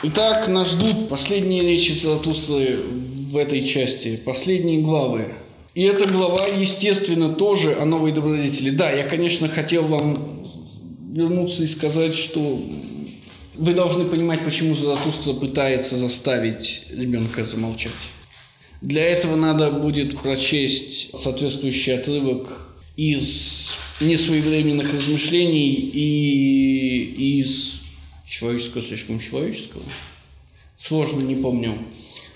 Итак, нас ждут последние речи Заратустры в этой части, последние главы. И эта глава, естественно, тоже о новой добродетели. Да, я, конечно, хотел вам вернуться и сказать, что вы должны понимать, почему Заратустра пытается заставить ребенка замолчать. Для этого надо будет прочесть соответствующий отрывок из несвоевременных размышлений и из человеческого, слишком человеческого, сложно, не помню,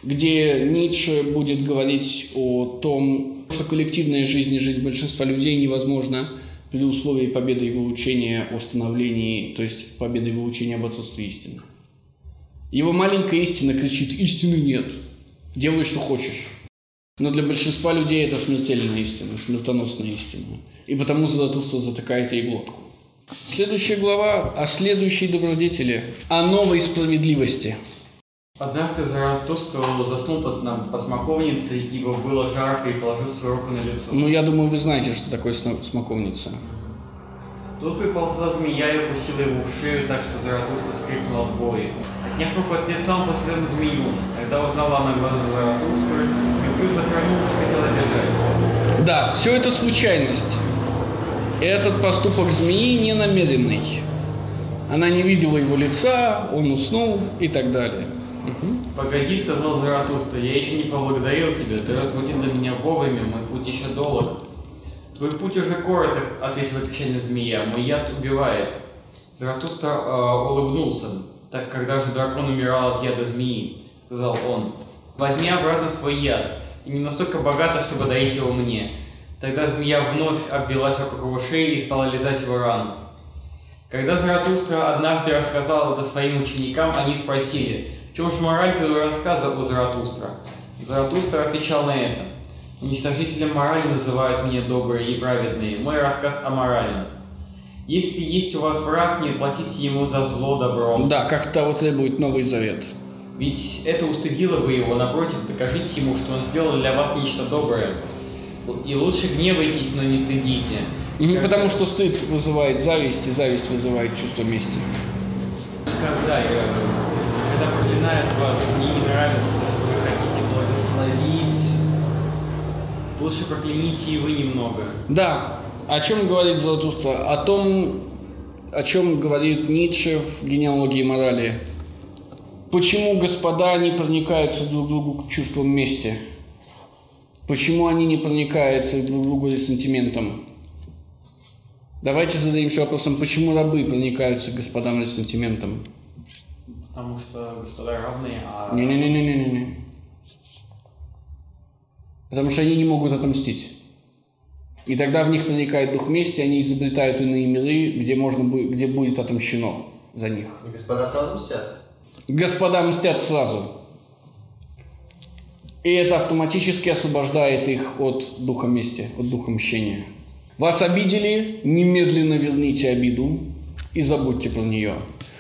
где Ницше будет говорить о том, что коллективная жизнь и жизнь большинства людей невозможна при условии победы его учения о становлении, то есть победы его учения об отсутствии истины. Его маленькая истина кричит «истины нет, делай, что хочешь». Но для большинства людей это смертельная истина, смертоносная истина. И потому Заратустра затыкает ей глотку. Следующая глава о следующей добродетели, о новой справедливости. Однажды Заратустра заснул под, под смоковницей, ибо было жарко и положил свою руку на лицо. Ну, я думаю, вы знаете, что такое смоковница. Тут приползла змея и укусила его в шею, так что Заратустра вскрикнул от боли. Отняв руку от лица, он посмотрел на змею. Когда узнала она глаза Заратустры, неуклюже отвернулась и хотела бежать. Да, все это случайность. Этот поступок змеи не намеренный. Она не видела его лица, он уснул и так далее. Погоди, сказал Заратустра, я еще не поблагодарил тебя, ты разбудил для меня вовремя, мой путь еще долг. Твой путь уже короток, ответила печальная змея, мой яд убивает. Заратустра э, улыбнулся, так когда же дракон умирал от яда змеи, сказал он, возьми обратно свой яд, и не настолько богато, чтобы дарить его мне. Тогда змея вновь обвелась вокруг его шеи и стала лизать его рану. Когда Заратустра однажды рассказал это своим ученикам, они спросили, в чем же мораль твоего рассказа о Заратустра? Заратустра отвечал на это. Уничтожителем морали называют меня добрые и праведные. Мой рассказ о морали. Если есть у вас враг, не платите ему за зло добром. Да, как того требует Новый Завет. Ведь это устыдило бы его, напротив, докажите ему, что он сделал для вас нечто доброе. И лучше гневайтесь, но не стыдите. И как... Потому что стыд вызывает зависть, и зависть вызывает чувство мести. Когда я когда проклинают вас, мне не нравится, что вы хотите благословить. Лучше прокляните и вы немного. Да. О чем говорит Золотуство? О том, о чем говорит Ницше в генеалогии морали. Почему господа не проникаются друг к другу чувством мести? Почему они не проникаются друг другу ресентиментом? Давайте зададимся вопросом, почему рабы проникаются к господам ресентиментом? Потому что господа равные, а... Не-не-не-не-не-не. Потому что они не могут отомстить. И тогда в них проникает дух мести, они изобретают иные миры, где, можно, где будет отомщено за них. И господа сразу мстят? Господа мстят сразу. И это автоматически освобождает их от духа мести, от духа мщения. Вас обидели, немедленно верните обиду и забудьте про нее.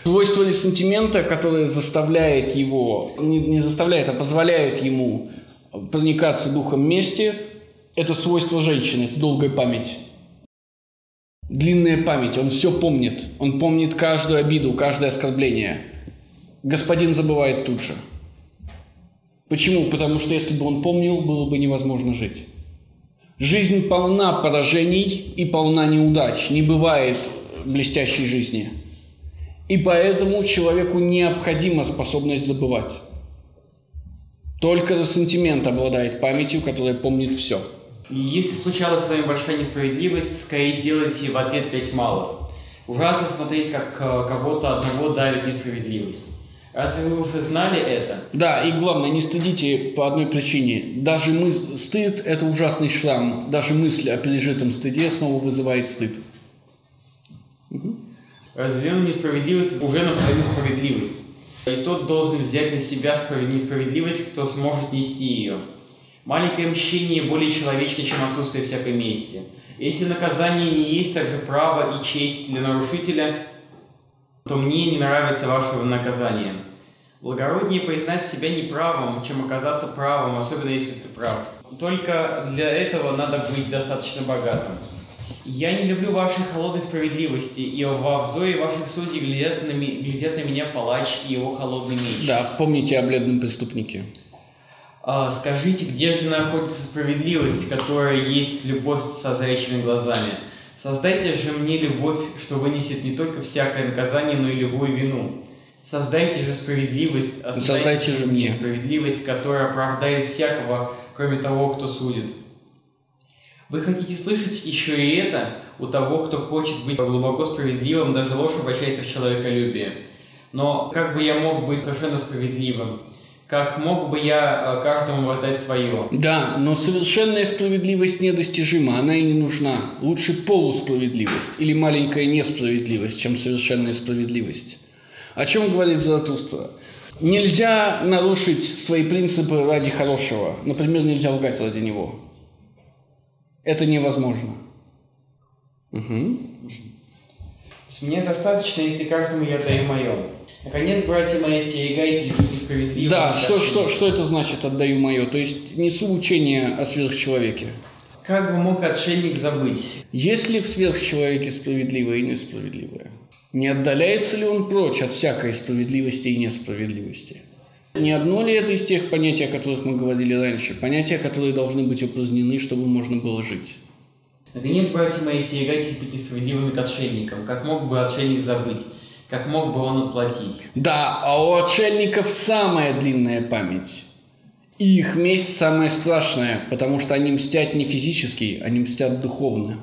Свойство ресентимента, которое заставляет его, не, не заставляет, а позволяет ему проникаться духом мести, это свойство женщины, это долгая память. Длинная память, он все помнит. Он помнит каждую обиду, каждое оскорбление. Господин забывает тут же. Почему? Потому что если бы он помнил, было бы невозможно жить. Жизнь полна поражений и полна неудач. Не бывает блестящей жизни. И поэтому человеку необходима способность забывать. Только ресентимент обладает памятью, которая помнит все. Если случалась с вами большая несправедливость, скорее сделайте в ответ пять малых. Ужасно смотреть, как э, кого-то одного давит несправедливость. Разве вы уже знали это? Да, и главное, не стыдите по одной причине. Даже мы... стыд – это ужасный шрам. Даже мысль о пережитом стыде снова вызывает стыд. Угу. Развеем несправедливость уже наполовину справедливость. И тот должен взять на себя несправедливость, кто сможет нести ее. Маленькое мщение более человечное, чем отсутствие всякой мести. Если наказание не есть также право и честь для нарушителя, то мне не нравится ваше наказание. Благороднее признать себя неправым, чем оказаться правым, особенно если ты прав. Только для этого надо быть достаточно богатым. Я не люблю вашей холодной справедливости, и во взоре ваших судей глядят на, глядят на меня палач и его холодный меч. Да, помните о бледном преступнике. А, скажите, где же находится справедливость, которая есть любовь со зрячими глазами? Создайте же мне любовь, что вынесет не только всякое наказание, но и любую вину. Создайте же справедливость, а Создайте же мне. справедливость, которая оправдает всякого, кроме того, кто судит. Вы хотите слышать еще и это? У того, кто хочет быть глубоко справедливым, даже ложь обращается в человеколюбие. Но как бы я мог быть совершенно справедливым? Как мог бы я э, каждому воротать свое? Да, но совершенная справедливость недостижима, она и не нужна. Лучше полусправедливость или маленькая несправедливость, чем совершенная справедливость. О чем говорит Заратустра? Нельзя нарушить свои принципы ради хорошего. Например, нельзя лгать ради него. Это невозможно. Угу. С меня достаточно, если каждому я даю мое. Наконец, братья мои, остерегайтесь быть несправедливым. Да, что, что, что это значит «отдаю мое»? То есть несу учение о сверхчеловеке. Как бы мог отшельник забыть? Есть ли в сверхчеловеке справедливое и несправедливое? Не отдаляется ли он прочь от всякой справедливости и несправедливости? Не одно ли это из тех понятий, о которых мы говорили раньше? Понятия, которые должны быть упразднены, чтобы можно было жить. Наконец, братья мои, остерегайтесь быть несправедливыми к отшельникам. Как мог бы отшельник забыть? Как мог бы он отплатить? Да, а у отшельников самая длинная память. И их месть самая страшная, потому что они мстят не физически, они мстят духовно.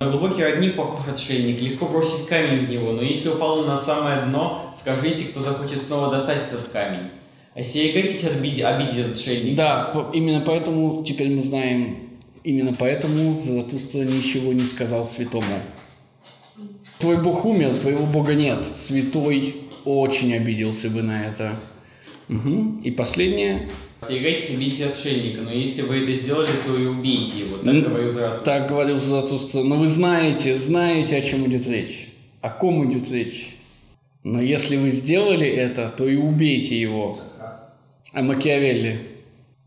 Глубокий родник похож отшельник, легко бросить камень в него, но если упал на самое дно, скажите, кто захочет снова достать этот камень. Остерегайтесь обидеть, обидеть отшельника. Да, именно поэтому теперь мы знаем, именно поэтому Заратустра ничего не сказал святому. Твой Бог умер, твоего Бога нет. Святой очень обиделся бы на это. Мгм. И последнее. Остерегайтесь обидеть отшельника, но если вы это сделали, то и убейте его. Так говорил Заратустра. Так говорил Заратустра. Но вы знаете, знаете, о чем идет речь. О ком идет речь. Но если вы сделали это, то и убейте его. О Макиавелли.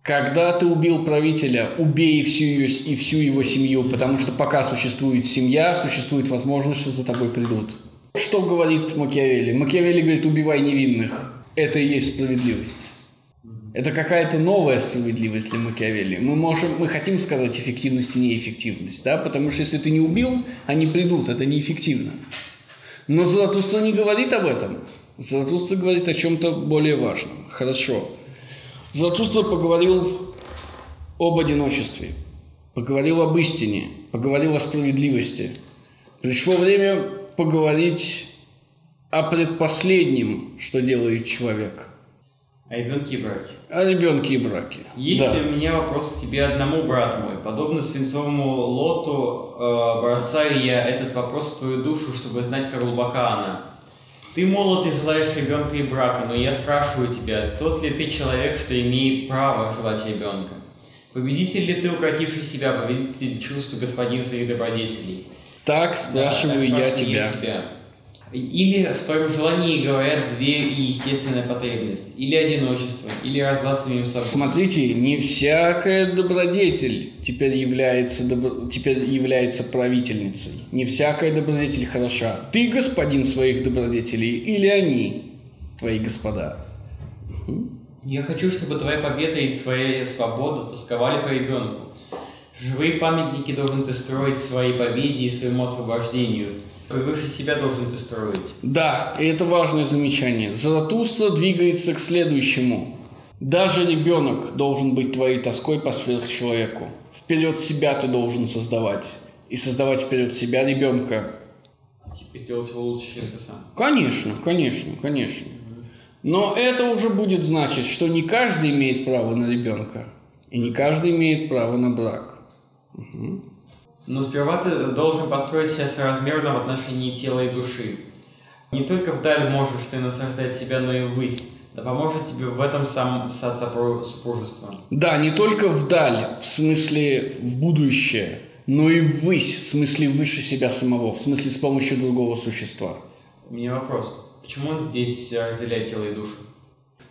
Когда ты убил правителя, убей всю ее, и всю его семью, потому что пока существует семья, существует возможность, что за тобой придут. Что говорит Макиавелли? Макиавелли говорит, убивай невинных. Это и есть справедливость. Это какая-то новая справедливость для Макиавелли. Мы можем, мы хотим сказать эффективность и неэффективность, да, потому что если ты не убил, они придут, это неэффективно. Но Заратустра не говорит об этом. Заратустра говорит о чем-то более важном. Хорошо. Заратустра поговорил об одиночестве, поговорил об истине, поговорил о справедливости. Пришло время поговорить о предпоследнем, что делает человек, А ребенки и братья. о ребенке и браке. Есть Да. у меня вопрос к тебе одному, брат мой. Подобно свинцовому лоту, э, бросаю я этот вопрос в твою душу, чтобы знать, как глубока она. Ты молод и желаешь ребенка и брака, но я спрашиваю тебя, тот ли ты человек, что имеет право желать ребенка? Победитель ли ты, укротивший себя, победитель чувств господин своих добродетелей? Так спрашиваю Да, я так спрашиваю тебя. Или в твоем желании говорят зверь и естественная потребность, или одиночество, или разлад самим собой. Смотрите, не всякая добродетель теперь является, добро- теперь является правительницей. Не всякая добродетель хороша. Ты господин своих добродетелей или они, твои господа? Я хочу, чтобы твоя победа и твоя свобода тосковали по ребенку. Живые памятники должен ты строить своей победе и своему освобождению. Превыше себя должен ты строить. Да, и это важное замечание. Заратустра двигается к следующему. Даже ребенок должен быть твоей тоской по сверхчеловеку. Вперед себя ты должен создавать. И создавать вперед себя ребенка Типа сделать его лучше, чем ты сам. Конечно, конечно, конечно. Но это уже будет значить, что не каждый имеет право на ребенка, и не каждый имеет право на брак. Но сперва ты должен построить себя соразмерно в отношении тела и души. Не только вдаль можешь ты насаждать себя, но и ввысь. Да поможет тебе в этом сам сад сопру- супружества. Да, не только вдаль, в смысле в будущее, но и ввысь, в смысле выше себя самого, в смысле с помощью другого существа. У меня вопрос. Почему он здесь э, разделяет тело и душу?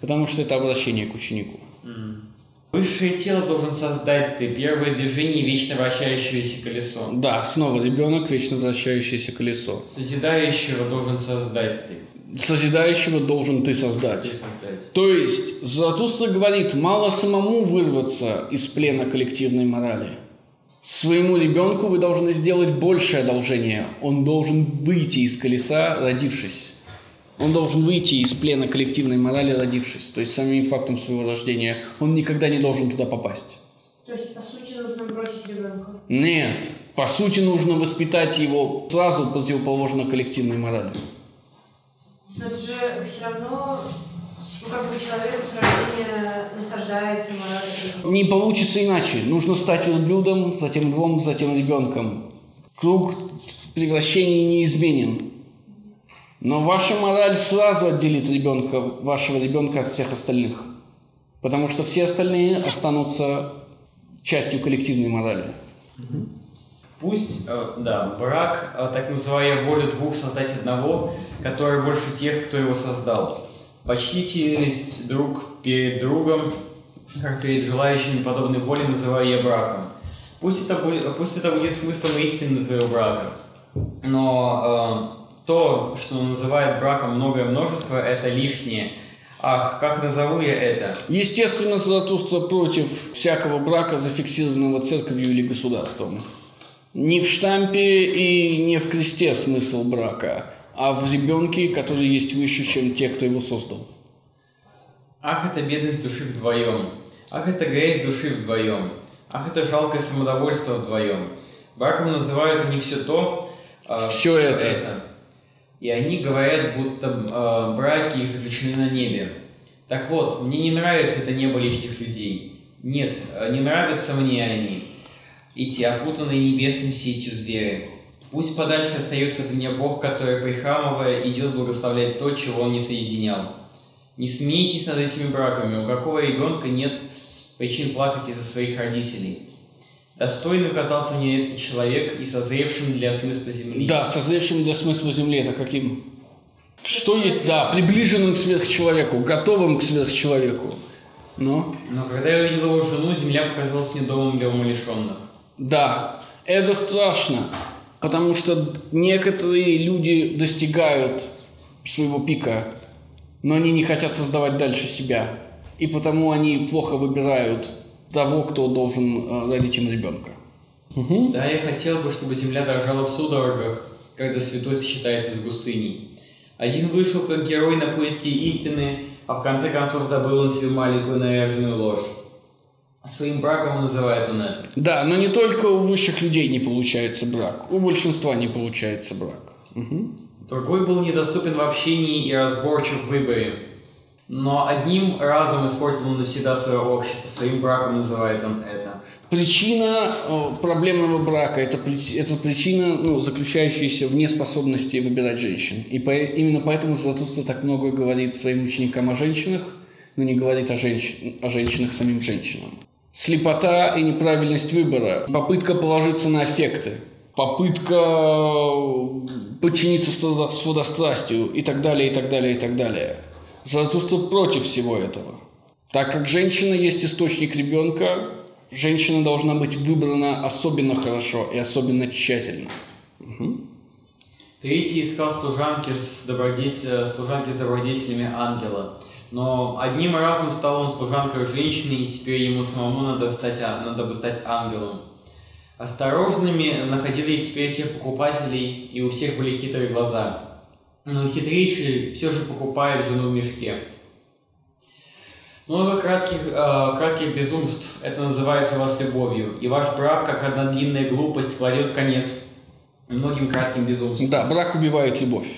Потому что это обращение к ученику. М. Высшее тело должен создать ты, первое движение вечно вращающееся колесо. Да, снова ребенок, вечно вращающееся колесо. Созидающего должен создать ты. Созидающего должен ты создать. Ты создать. То есть Заратустра говорит, мало самому вырваться из плена коллективной морали. Своему ребенку вы должны сделать большее одолжение. Он должен выйти из колеса, родившись. Он должен выйти из плена коллективной морали, родившись. То есть самим фактом своего рождения он никогда не должен туда попасть. То есть, по сути, нужно бросить ребенка. Нет. По сути, нужно воспитать его сразу противоположно коллективной морали. Но это же все равно, ну как бы человек с рождения насаждается мораль. Не получится иначе. Нужно стать блюдом, затем львом, затем ребенком. Круг превращений неизменен. Но ваша мораль сразу отделит ребенка, вашего ребенка от всех остальных. Потому что все остальные останутся частью коллективной морали. Пусть, э, да, брак, э, так называя волю двух создать одного, который больше тех, кто его создал. Почтительность друг перед другом, как перед желающими подобной воли, называю я браком. Пусть это, будет, пусть это будет смыслом истины твоего брака. Но э, то, что называет браком многое множество, это лишнее. Ах, как назову я это? Естественно, Заратустра против всякого брака, зафиксированного церковью или государством. Не в штампе и не в кресте смысл брака, а в ребенке, который есть выше, чем те, кто его создал. Ах, это бедность души вдвоем. Ах, это грязь души вдвоем. Ах, это жалкое самодовольство вдвоем. Браком называют они все то, э, Всё это. И они говорят, будто э, браки их заключены на небе. Так вот, мне не нравится это небо лишних людей. Нет, э, не нравятся мне они, эти опутанные небесной сетью звери. Пусть подальше остается от меня Бог, который, прихрамывая, идет благословлять то, чего он не соединял. Не смейтесь над этими браками, у какого ребенка нет причин плакать из-за своих родителей. Достойным казался мне этот человек и созревшим для смысла земли. Да, созревшим для смысла Земли это каким? Что есть, да, приближенным к сверхчеловеку, готовым к сверхчеловеку. Но, Но когда я увидел его жену, земля показалась мне домом для умалишенных. да, это страшно, потому что некоторые люди достигают своего пика, но они не хотят создавать дальше себя. И потому они плохо выбирают того, кто должен э, родить им ребенка. Мгм. Да, я хотел бы, чтобы земля дрожала в судорогах, когда святой сочетается с гусыней. Один вышел как герой на поиски истины, а в конце концов добыл он себе маленькую наряженную ложь. Своим браком называет он это. Да, но не только у высших людей не получается брак, у большинства не получается брак. Мгм. Другой был недоступен в общении и разборчив в выборе. Но одним разом испортил навсегда свое общество. Своим браком называет он это. Причина э, проблемного брака это, это причина, ну, заключающаяся в неспособности выбирать женщин. И по- именно поэтому Златоуста так много говорит своим ученикам о женщинах, но не говорит о, женщ- о женщинах самим женщинам. Слепота и неправильность выбора, попытка положиться на аффекты, попытка э, подчиниться сладо- сладострастию и так далее, и так далее, и так далее. Заратустра против всего этого. Так как женщина есть источник ребенка, женщина должна быть выбрана особенно хорошо и особенно тщательно. Мгм. Третий искал служанки с, добродетель- э, служанки с добродетелями ангела. Но одним разом стал он служанкой женщины, и теперь ему самому надо, стать, а- надо бы стать ангелом. Осторожными находили теперь всех покупателей, и у всех были хитрые глаза. Но хитрейший все же покупает жену в мешке. Много кратких, э, кратких безумств, это называется у вас любовью. И ваш брак, как одна длинная глупость, кладет конец многим кратким безумствам. Да, брак убивает любовь.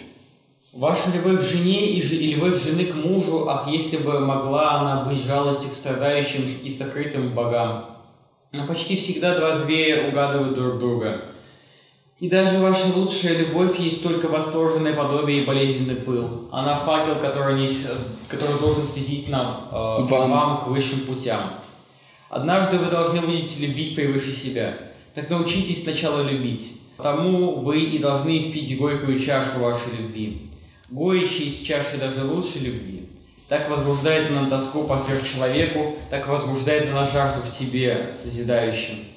Ваша любовь к жене и, жи- и любовь жены к мужу, ах, если бы могла она быть жалостью к страдающим и сокрытым богам. Но почти всегда два зверя угадывают друг друга. И даже ваша лучшая любовь есть только восторженное подобие и болезненный пыл. Она факел, который, нес- который должен светить нам, э, Вам. вам к высшим путям. Однажды вы должны будете любить превыше себя. Так научитесь сначала любить. Потому вы и должны испить горькую чашу вашей любви. Горечь из чаши даже лучше любви. Так возбуждает она тоску по сверхчеловеку, так возбуждает она жажду в тебе, созидающем.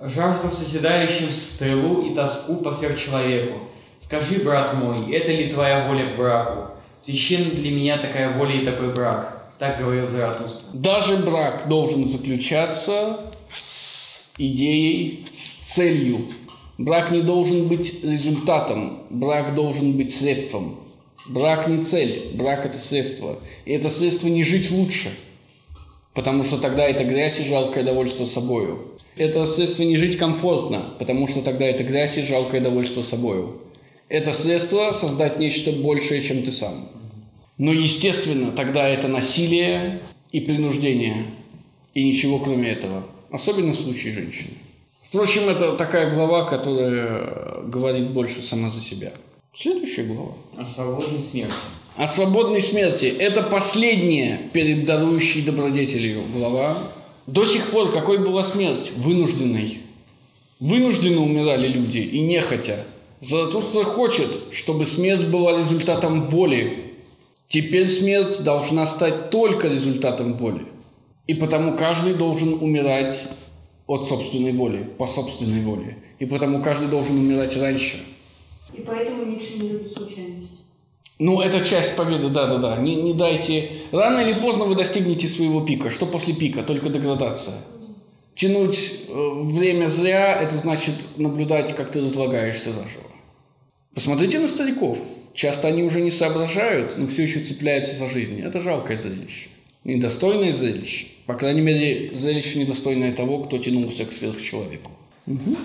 Жажду в созидающем стрелу и тоску по сверхчеловеку. Скажи, брат мой, это ли твоя воля к браку? Священна для меня такая воля и такой брак. Так говорил Заратустра. Даже брак должен заключаться с идеей, с целью. Брак не должен быть результатом, брак должен быть средством. Брак не цель, брак это средство. И это средство не жить лучше, потому что тогда это грязь и жалкое довольство собою. Это средство не жить комфортно, потому что тогда это грязь и жалкое довольство собою. Это средство создать нечто большее, чем ты сам. Но, естественно, тогда это насилие и принуждение, и ничего кроме этого. Особенно в случае женщины. Впрочем, это такая глава, которая говорит больше сама за себя. Следующая глава. О свободной смерти. О свободной смерти. Это последняя перед дарующей добродетелью глава. До сих пор какой была смерть? Вынужденной. Вынужденно умирали люди и нехотя. Заратустра хочет, чтобы смерть была результатом воли. Теперь смерть должна стать только результатом воли. И потому каждый должен умирать от собственной воли, по собственной воле. И потому каждый должен умирать раньше. И поэтому Ницше не любит случайность. Ну, это часть победы, да-да-да. Не, не дайте... Рано или поздно вы достигнете своего пика. Что после пика? Только деградация. Тянуть э, время зря – это значит наблюдать, как ты разлагаешься заживо. Посмотрите на стариков. Часто они уже не соображают, но все еще цепляются за жизнь. Это жалкое зрелище. Недостойное зрелище. По крайней мере, зрелище недостойное того, кто тянулся к сверхчеловеку. Угу.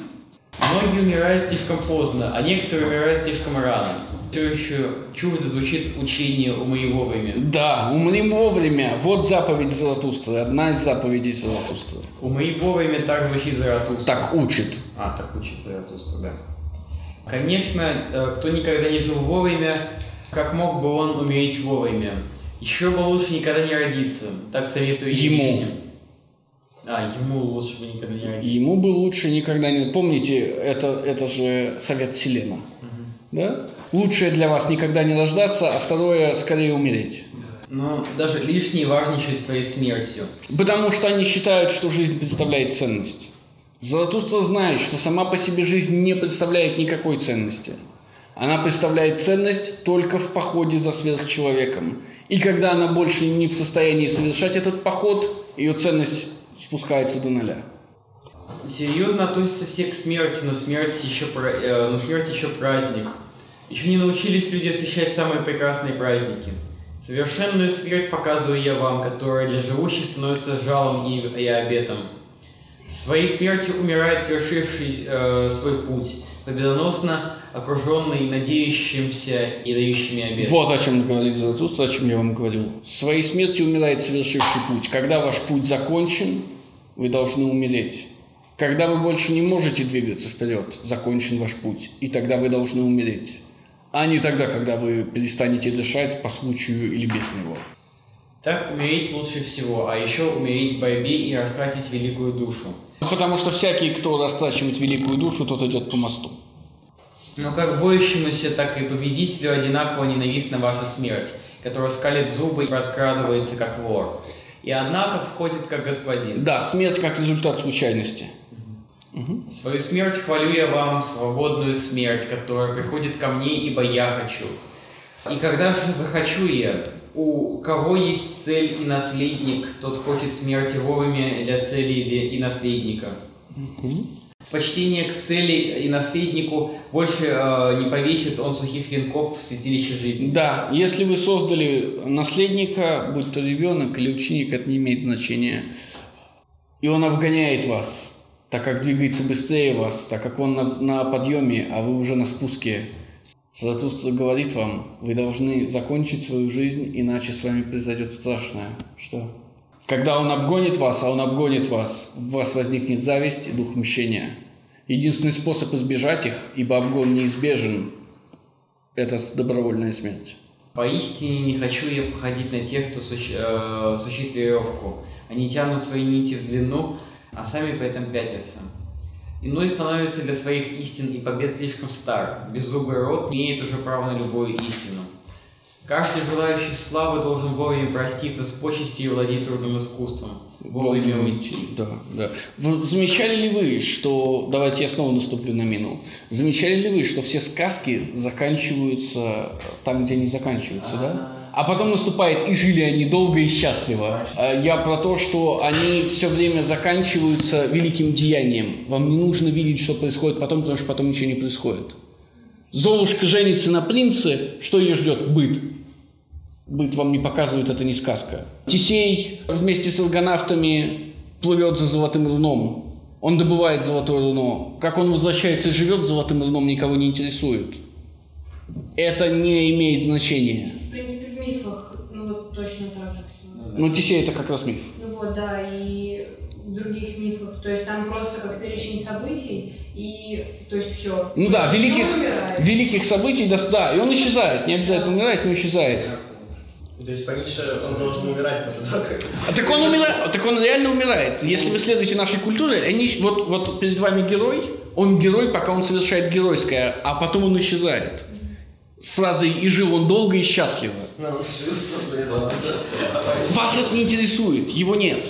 Многие умирают слишком поздно, а некоторые умирают слишком рано. Все еще чуждо звучит учение «умри вовремя». Да, умри вовремя. Вот заповедь Заратустры, одна из заповедей Заратустры. «Умри вовремя» так звучит Заратустра. Так учит. А, так учит Заратустра, да. Конечно, э, кто никогда не жил вовремя, как мог бы он умереть вовремя? Еще бы лучше никогда не родиться, так советую Ему. Вишне. А, ему лучше бы никогда не родиться. Ему бы лучше никогда не... Помните, это, это же совет Селена. Да? Лучшее для вас никогда не рождаться, а второе скорее умереть. Но даже лишние важничают своей смертью. Потому что они считают, что жизнь представляет ценность. Заратустра знает, что сама по себе жизнь не представляет никакой ценности. Она представляет ценность только в походе за сверхчеловеком. И когда она больше не в состоянии совершать этот поход, ее ценность спускается до нуля. Серьезно относятся все к смерти, но смерть еще, э, но смерть еще праздник. Еще не научились люди освещать самые прекрасные праздники. Совершенную смерть показываю я вам, которая для живущих становится жалом и, и обетом. Своей смертью умирает совершивший э, свой путь, победоносно окруженный надеющимся и дающими обет. Вот о чем говорит Заратустра, о чем я вам говорил. Своей смертью умирает совершивший путь. Когда ваш путь закончен, вы должны умереть. Когда вы больше не можете двигаться вперед, закончен ваш путь, и тогда вы должны умереть. А не тогда, когда вы перестанете дышать по случаю или без него. Так умереть лучше всего, а еще умереть в борьбе и растратить великую душу. Потому что всякий, кто растрачивает великую душу, тот идет по мосту. Но как боящемуся, так и победителю одинаково ненавистна ваша смерть, которая скалит зубы и подкрадывается, как вор. И однако входит, как господин. Да, смерть как результат случайности. Свою смерть хвалю я вам, свободную смерть, которая приходит ко мне, ибо я хочу. И когда же захочу я, у кого есть цель и наследник, тот хочет смерти вовремя для цели и наследника. С почтения к цели и наследнику больше э, не повесит он сухих венков в святилище жизни. Да, если вы создали наследника, будь то ребенок или ученик, это не имеет значения. И он обгоняет вас, так как двигается быстрее вас, так как он на, на подъеме, а вы уже на спуске. Заратустра говорит вам, вы должны закончить свою жизнь, иначе с вами произойдет страшное. Что? Когда он обгонит вас, а он обгонит вас, в вас возникнет зависть и дух мщения. Единственный способ избежать их, ибо обгон неизбежен, это добровольная смерть. Поистине не хочу я походить на тех, кто суч, э, веревку. Они тянут свои нити в длину, а сами при этом пятятся. Иной становится для своих истин и побед слишком стар. Беззубый рот не имеет уже права на любую истину. Каждый желающий славы должен вовремя проститься с почестью и владеть трудным искусством. Вовремя уйти. Да, да. Вы замечали ли вы, что... Давайте я снова наступлю на мину. Замечали ли вы, что все сказки заканчиваются там, где они заканчиваются, да? А потом наступает «и жили они долго и счастливо». А Я про то, что они все время заканчиваются великим деянием. Вам не нужно видеть, что происходит потом, потому что потом ничего не происходит. Золушка женится на принце, что ее ждет? Быт. Быт вам не показывает, это не сказка. Тисей вместе с аргонавтами плывет за золотым руном. Он добывает золотое руно. Как он возвращается и живет золотым руном, никого не интересует. Это не имеет значения. Вот точно так же. всё. Но Тисей это как раз миф. Ну вот, да, и других мифах. То есть там просто как перечень событий, и то есть все. Ну да, великих, великих событий, да, да, и он исчезает. Не обязательно умирает, но исчезает. То есть по Ницше он должен умирать после того, как... А так он умирает, так он реально умирает. Если вы следуете нашей культуре, они, вот, вот перед вами герой, он герой, пока он совершает геройское, а потом он исчезает. С фразой «и жил он долго и счастливо». Вас это не интересует, его нет.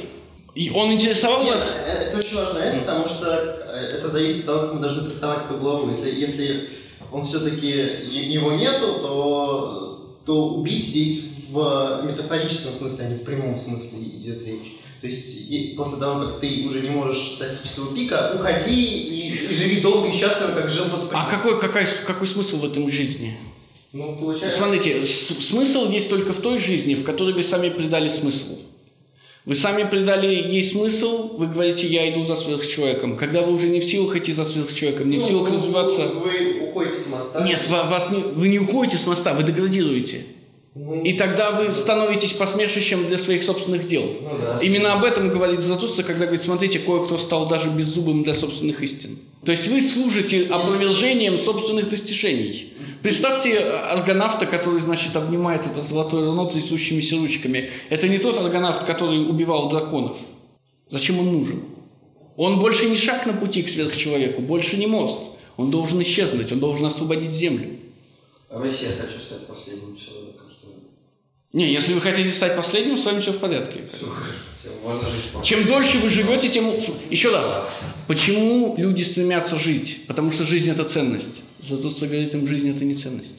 И он интересовал Нет, вас? э, это очень важно, это, потому что э, это зависит от того, как мы должны трактовать эту главу. Если, если он все-таки его нету, то, то убить здесь в метафорическом смысле, а не в прямом смысле идет речь. То есть и после того, как ты уже не можешь достичь своего пика, уходи и, и живи долго и счастливо, как жил тот А принц. какой, какой, какой смысл в этом жизни? Ну, получается... Смотрите, смысл есть только в той жизни, в которой вы сами придали смысл. Вы сами придали ей смысл, вы говорите, я иду за сверхчеловеком. Когда вы уже не в силах идти за сверхчеловеком, не в Ну, силах вы- развиваться... Вы уходите с моста. Нет, ва- вас не, вы не уходите с моста, вы деградируете. И тогда вы становитесь посмешищем для своих собственных дел. Ну да. Именно об этом говорит Златуста, когда говорит, смотрите, кое-кто стал даже беззубым для собственных истин. То есть вы служите опровержением собственных достижений. Представьте аргонавта, который, значит, обнимает это золотое руно трясущимися ручками. Это не тот аргонавт, который убивал драконов. Зачем он нужен? Он больше не шаг на пути к сверхчеловеку, больше не мост. Он должен исчезнуть, он должен освободить землю. А вообще я хочу стать последним человеком? Не, если вы хотите стать последним, с вами все в порядке. Всё, можно жить. Чем дольше вы живете, тем... Еще раз. Почему люди стремятся жить? Потому что жизнь – это ценность. Зато говорит им, жизнь – это не ценность.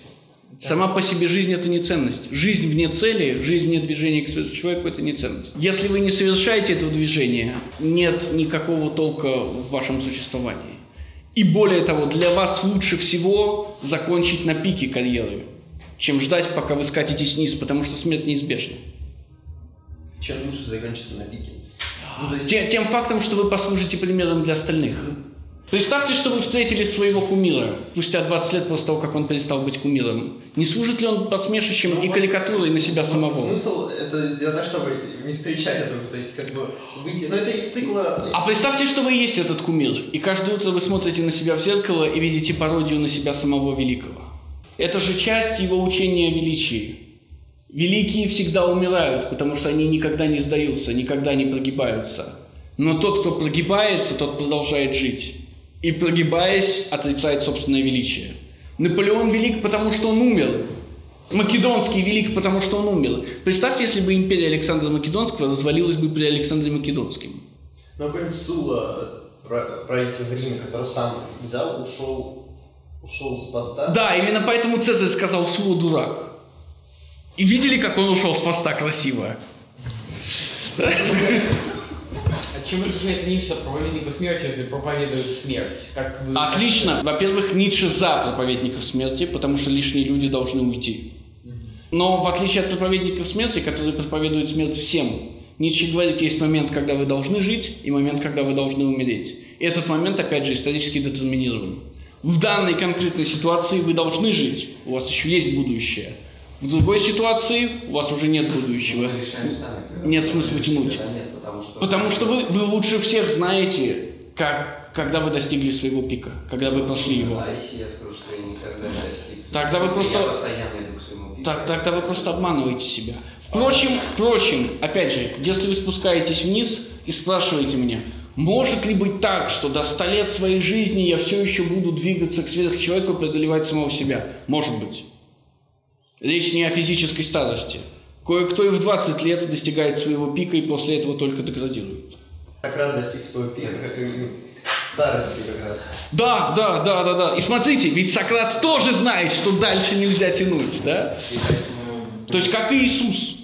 Сама по себе жизнь – это не ценность. Жизнь вне цели, жизнь вне движения к сверхчеловеку – это не ценность. Если вы не совершаете этого движения, нет никакого толка в вашем существовании. И более того, для вас лучше всего закончить на пике карьеры, чем ждать, пока вы скатитесь вниз, потому что смерть неизбежна. Чем лучше закончится на пике. Ну, есть- Те- тем фактом, что вы послужите примером для остальных. Представьте, что вы встретили своего кумира спустя 20 лет после того, как он перестал быть кумиром. Не служит ли он посмешищем и карикатурой на себя самого? Смысл это сделать так, чтобы не встречать этого, то есть как бы выйти. Но это из цикла. А представьте, что вы есть этот кумир, и каждое утро вы смотрите на себя в зеркало и видите пародию на себя самого великого. Это же часть его учения о величии. Великие всегда умирают, потому что они никогда не сдаются, никогда не прогибаются. Но тот, кто прогибается, тот продолжает жить. И прогибаясь, отрицает собственное величие. Наполеон велик, потому что он умер. Македонский велик, потому что он умер. Представьте, если бы империя Александра Македонского развалилась бы при Александре Македонском. Ну, какой-нибудь Сула, про- правитель в Риме, который сам взял, ушел, ушел с поста. Да, именно поэтому Цезарь сказал Сула дурак. И видели, как он ушел с поста красиво? А чем отличается Ницше от проповедника смерти, если проповедует смерть? Как вы... Отлично. Во-первых, Ницше за проповедников смерти, потому что лишние люди должны уйти. Но в отличие от проповедников смерти, которые проповедуют смерть всем, Ницше говорит, есть момент, когда вы должны жить, и момент, когда вы должны умереть. И этот момент, опять же, исторически детерминирован. В данной конкретной ситуации вы должны жить, у вас еще есть будущее. В другой ситуации у вас уже нет будущего. Сами. Нет мы смысла тянуть. Нет, потому что... Потому что вы, вы лучше всех знаете, как, когда вы достигли своего пика, когда вы прошли его. А если я скажу, что я никогда не достиг? Тогда вы просто- Я постоянно иду к своему пику. Так, тогда вы просто обманываете себя. Впрочем, впрочем, опять же, если вы спускаетесь вниз и спрашиваете меня, может ли быть так, что до 100 лет своей жизни я все еще буду двигаться к сверхчеловеку и преодолевать самого себя? Может быть. Речь не о физической старости. Кое-кто и в 20 лет достигает своего пика и после этого только деградирует. Сократ достиг своего пика, старости как раз. Да, да, да, да, да. И смотрите, ведь Сократ тоже знает, что дальше нельзя тянуть, да? То есть как и Иисус.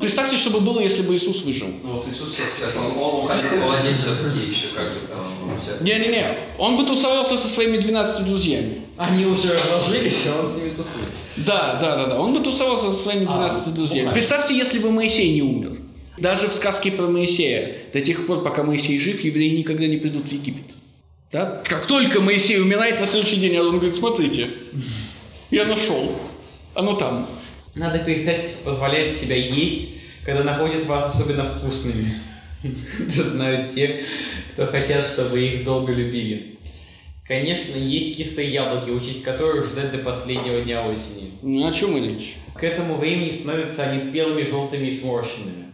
Представьте, что бы было, если бы Иисус выжил. Ну вот Иисус сейчас, он, он уходил холодец все-таки еще как бы там... вся- Не-не-не, он бы тусовался со своими 12 друзьями. Они уже разложились, а он с ними тусует. Да, да, да, да. Он бы тусовался со своими 12 друзьями. ну, Представьте, если бы Моисей не умер. Даже в сказке про Моисея, до тех пор, пока Моисей жив, евреи никогда не придут в Египет. Да? Как только Моисей умирает, на следующий день он говорит, смотрите, я нашел, оно там. Надо перестать позволять себя есть, когда находят вас особенно вкусными. Это знают те, кто хотят, чтобы их долго любили. Конечно, есть кислые яблоки, учесть которых ждать до последнего дня осени. Ну, о чем и речь? К этому времени становятся они спелыми, желтыми и сморщенными.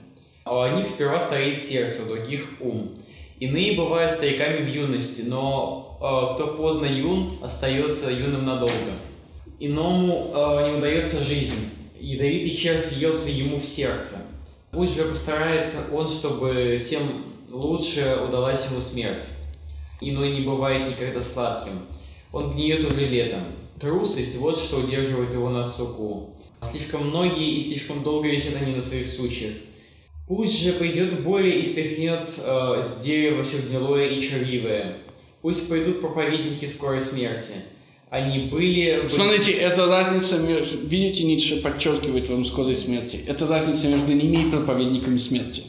А у одних сперва стоит сердце, у других ум. Иные бывают стариками в юности, но э, кто поздно юн, остается юным надолго. Иному э, не удается жизнь. Ядовитый червь въелся ему в сердце. Пусть же постарается он, чтобы тем лучше удалась ему смерть. Иной не бывает никогда сладким. Он гниет уже летом. Трусость – вот что удерживает его на суку. Слишком многие и слишком долго висят они на своих сучьях. Пусть же пойдет боли и стряхнет э, с дерева все гнилое и червивое. Пусть пойдут проповедники скорой смерти. Они были... Смотрите, это разница между... Видите, Ницше подчеркивает вам скорой смерти. Это разница между ними и проповедниками смерти.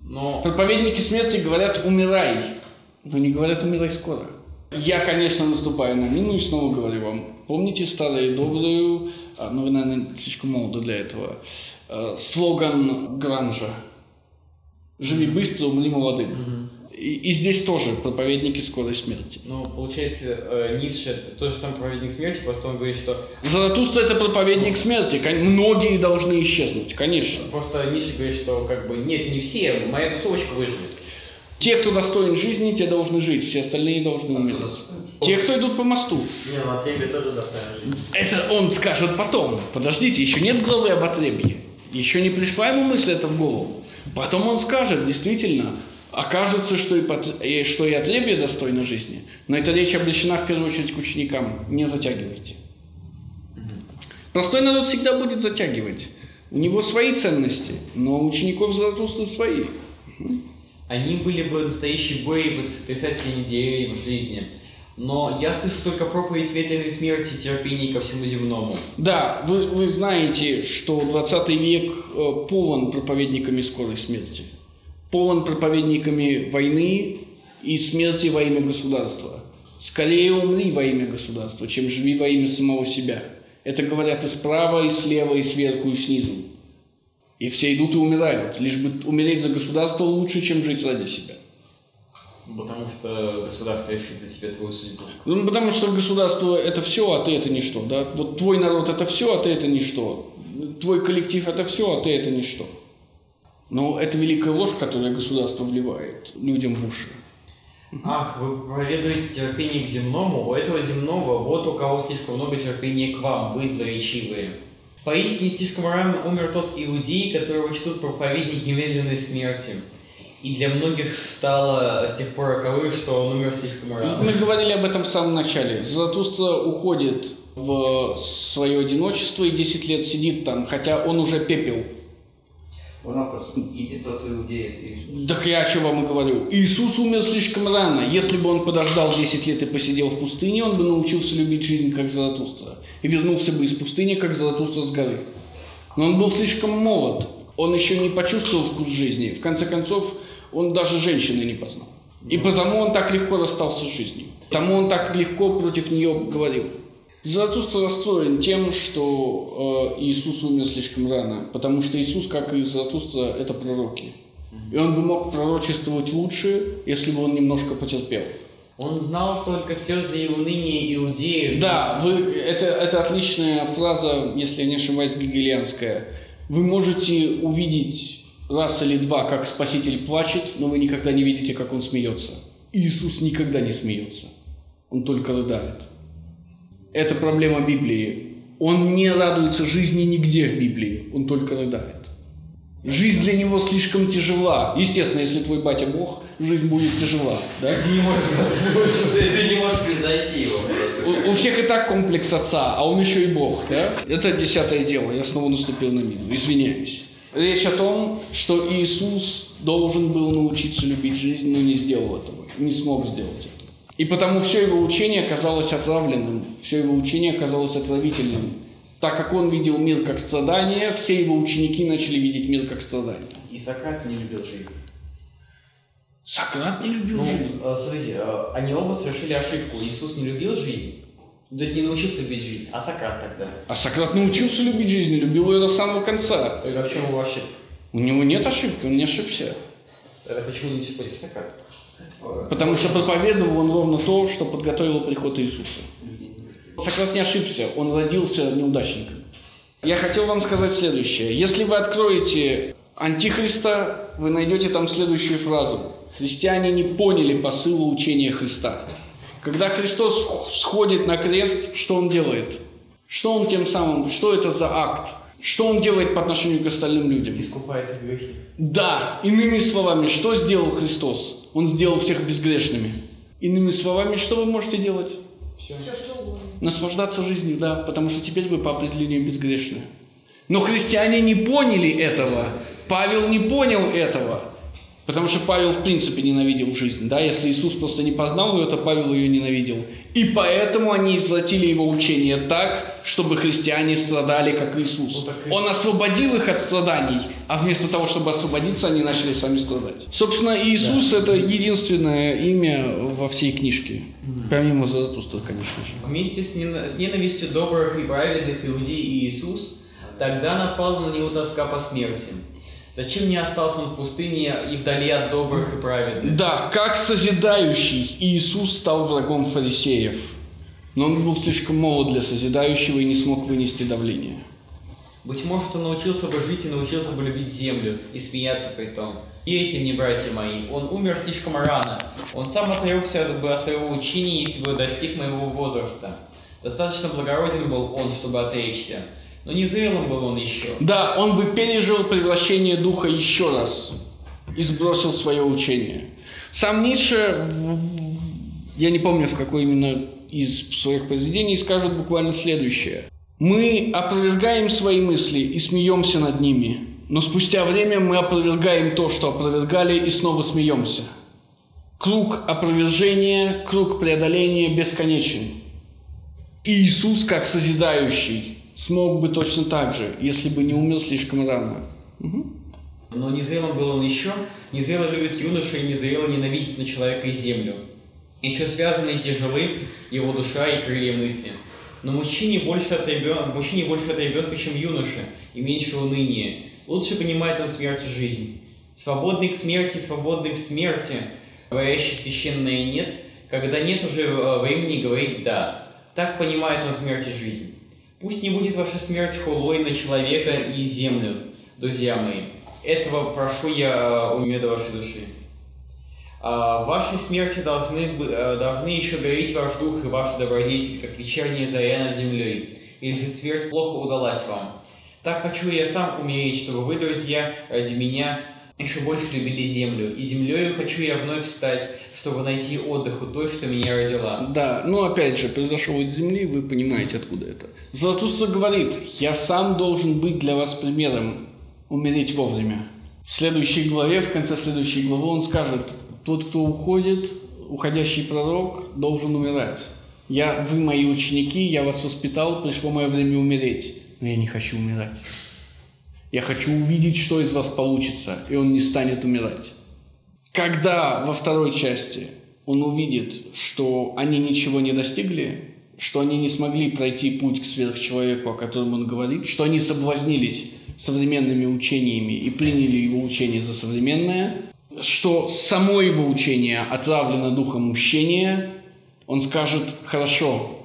Но Проповедники смерти говорят «умирай», но не говорят «умирай скоро». Я, конечно, наступаю на мину и снова говорю вам, помните старую добрую, а, ну вы, наверное, слишком молоды для этого, э, слоган Гранжа «Живи быстро, умри молодым». И, и здесь тоже проповедники скорой смерти. Ну, получается, э, Ницше тот же самый проповедник смерти, просто он говорит, что Заратустра – это проповедник смерти. Кон- Многие должны исчезнуть, конечно. просто Ницше говорит, что как бы нет, не все, моя тусовочка выживет. Те, кто достоин жизни, те должны жить, все остальные должны умереть. Те, кто идут по мосту. Не, ну Атребе тоже достойна жизнь. Это он скажет потом. Подождите, еще нет главы об отребье. Еще не пришла ему мысль это в голову. Потом он скажет, действительно, окажется, что и, пот- и- что и отребье достойно жизни. Но эта речь обращена в первую очередь к ученикам. Не затягивайте. Простой народ всегда будет затягивать. У него свои ценности, но у учеников Заратустры свои. Они были бы настоящей боей потрясательными деревьями в жизни. Но я слышу только проповедь медленной смерти и терпения ко всему земному. Да, вы, вы знаете, что 20 век э, полон проповедниками скорой смерти. Полон проповедниками войны и смерти во имя государства. Скорее умри во имя государства, чем живи во имя самого себя. Это говорят и справа, и слева, и сверху, и снизу. И все идут и умирают. Лишь бы умереть за государство лучше, чем жить ради себя. Потому что государство решит за тебя твою судьбу. Ну, потому что государство это все, а ты это ничто. Да? Вот твой народ это все, а ты это ничто. Твой коллектив это все, а ты это ничто. Но это великая ложь, которую государство вливает людям в уши. Ах, вы проповедуете терпение к земному, у этого земного вот у кого слишком много терпения к вам, вы злоречивые. Поистине слишком рано умер тот иудей, которого чтут проповедники медленной смерти. И для многих стало с тех пор роковым, что он умер слишком рано. Мы говорили об этом в самом начале. Заратустра уходит в свое одиночество и 10 лет сидит там, хотя он уже пепел. Он вопрос, тот Иисус. Да я что вам и говорю. Иисус умер слишком рано. Если бы он подождал 10 лет и посидел в пустыне, он бы научился любить жизнь, как Заратустра. И вернулся бы из пустыни, как Заратустра с горы. Но он был слишком молод. Он еще не почувствовал вкус жизни. В конце концов, он даже женщины не познал. И потому он так легко расстался с жизнью. Потому он так легко против нее говорил. Заратустра расстроен тем, что э, Иисус умер слишком рано, потому что Иисус, как и Заратустра, это пророки. И он бы мог пророчествовать лучше, если бы он немножко потерпел. Он знал только слезы и уныние иудеев. Да, вы, это, это отличная фраза, если я не ошибаюсь, гегелианская. Вы можете увидеть раз или два, как Спаситель плачет, но вы никогда не видите, как он смеется. Иисус никогда не смеется. Он только рыдает. Это проблема Библии. Он не радуется жизни нигде в Библии, он только рыдает. Жизнь для него слишком тяжела. Естественно, если твой батя Бог, жизнь будет тяжела. Да? Ты не можешь, ты не можешь превзойти его. У, у всех и так комплекс отца, а он еще и Бог. Да? Это десятое дело, я снова наступил на мину, извиняюсь. Речь о том, что Иисус должен был научиться любить жизнь, но не сделал этого, не смог сделать это. И потому все его учение оказалось отравленным, все его учение оказалось отравительным. Так как он видел мир как страдание, все его ученики начали видеть мир как страдание. И Сократ не любил жизнь. Сократ не любил Ну, жизнь. э, смотрите, э, они оба совершили ошибку. Иисус не любил жизнь, то есть не научился любить жизнь, а Сократ тогда. А Сократ научился любить жизнь, любил ее до самого конца. Тогда в чем его ошибка? У него нет ошибки, он не ошибся. Тогда почему не против Сократа? Потому что проповедовал он ровно то, что подготовило приход Иисуса. Сократ не ошибся, он родился неудачником. Я хотел вам сказать следующее. Если вы откроете Антихриста, вы найдете там следующую фразу. Христиане не поняли посыла учения Христа. Когда Христос сходит на крест, что Он делает? Что Он тем самым, что это за акт? Что Он делает по отношению к остальным людям? Искупает грехи. Да, иными словами, что сделал Христос? Он сделал всех безгрешными. Иными словами, что вы можете делать? Все что угодно. Наслаждаться жизнью, да, потому что теперь вы по определению безгрешны. Но христиане не поняли этого. Павел не понял этого. Потому что Павел в принципе ненавидел жизнь. Да? Если Иисус просто не познал ее, то Павел ее ненавидел. И поэтому они извратили его учение так, чтобы христиане страдали, как Иисус. Так и- Он освободил их от страданий, а вместо того, чтобы освободиться, они начали сами страдать. Собственно, Иисус это единственное имя во всей книжке. Помимо Заратустра, конечно же. Вместе с, нена- с ненавистью добрых и праведных иудей Иисус, тогда напала на него тоска по смерти. Зачем не остался он в пустыне и вдали от добрых и праведных? Да, как созидающий Иисус стал врагом фарисеев. Но он был слишком молод для созидающего и не смог вынести давление. Быть может, он научился бы жить и научился бы любить землю и смеяться при том. И этим не братья мои, он умер слишком рано. Он сам отрекся бы от своего учения, если бы достиг моего возраста. Достаточно благороден был он, чтобы отречься. Но не зрелым был он еще. Да, он бы пережил превращение духа еще раз и сбросил свое учение. Сам Ницше, я не помню в какой именно из своих произведений, скажет буквально следующее. Мы опровергаем свои мысли и смеемся над ними, но спустя время мы опровергаем то, что опровергали, и снова смеемся. Круг опровержения, круг преодоления бесконечен. И Иисус, как созидающий, смог бы точно так же, если бы не умер слишком рано. Мгм. Но незрелым был он еще, незрело любит юноша и незрело ненавидит на человека и землю. Еще связаны тяжелы его душа и крылья мысли. Но мужчине больше от ребенка, мужчине больше от ребенка, чем юноше, и меньше уныния. Лучше понимает он смерть и жизнь. Свободный к смерти, свободный в смерти, говорящий священное нет, когда нет уже э, времени говорить да. Так понимает он смерть и жизнь. Пусть не будет ваша смерть хулой на человека и землю, друзья мои. Этого прошу я у меда вашей души. А, В вашей смерти должны, э, должны еще гореть ваш дух и ваши добродетели, как вечерняя заря над землей, если смерть плохо удалась вам. Так хочу я сам умереть, чтобы вы, друзья, ради меня еще больше любили землю. И землею хочу я вновь встать, чтобы найти отдых у той, что меня родила. Да, ну опять же, произошел от земли, вы понимаете, откуда это. Златуста говорит, я сам должен быть для вас примером, умереть вовремя. В следующей главе, в конце следующей главы он скажет, тот, кто уходит, уходящий пророк, должен умирать. Я, вы мои ученики, я вас воспитал, пришло мое время умереть, но я не хочу умирать. Я хочу увидеть, что из вас получится, и он не станет умирать. Когда во второй части он увидит, что они ничего не достигли, что они не смогли пройти путь к сверхчеловеку, о котором он говорит, что они соблазнились современными учениями и приняли его учение за современное, что само его учение отравлено духом мщения, он скажет, хорошо,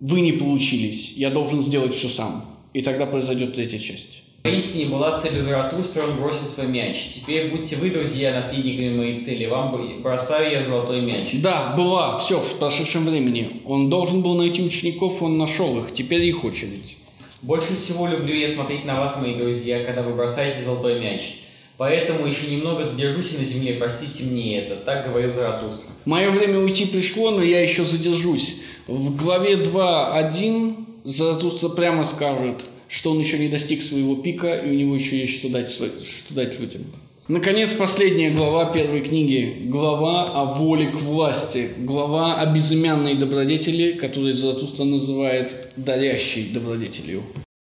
вы не получились, я должен сделать все сам. И тогда произойдет третья часть. Поистине была целью Заратустра, он бросил свой мяч. Теперь будьте вы, друзья, наследниками моей цели. Вам бросаю я золотой мяч. Да, была, все, в прошедшем времени. Он должен был найти учеников, он нашел их, теперь их очередь. Больше всего люблю я смотреть на вас, мои друзья, когда вы бросаете золотой мяч. Поэтому еще немного задержусь на земле, простите мне это. Так говорил Заратустра. Мое время уйти пришло, но я еще задержусь. В главе 2.1 Заратустра прямо скажет, что он еще не достиг своего пика, и у него еще есть что дать, сво- что дать людям. Наконец, последняя глава первой книги. Глава о воле к власти. Глава о безымянной добродетели, которую Заратустра называет дарящей добродетелью.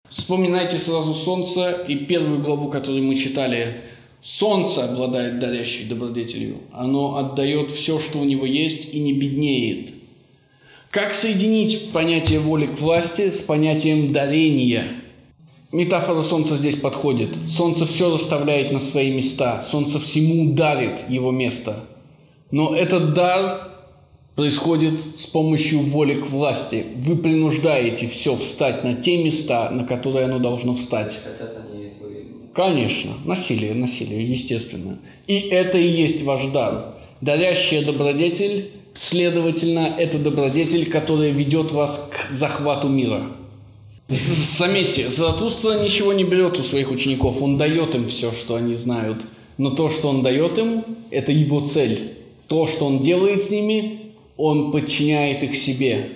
Вспоминайте сразу солнце и первую главу, которую мы читали. Солнце обладает дарящей добродетелью. Оно отдает все, что у него есть, и не беднеет. Как соединить понятие воли к власти с понятием дарения? Метафора солнца здесь подходит. Солнце все расставляет на свои места. Солнце всему дарит его место. Но этот дар происходит с помощью воли к власти. Вы принуждаете все встать на те места, на которые оно должно встать. Конечно, насилие, насилие, естественно. И это и есть ваш дар. Дарящая добродетель, следовательно, это добродетель, которая ведет вас к захвату мира. Заметьте, Заратустра ничего не берет у своих учеников, он дает им все, что они знают. Но то, что он дает им, это его цель. То, что он делает с ними, он подчиняет их себе.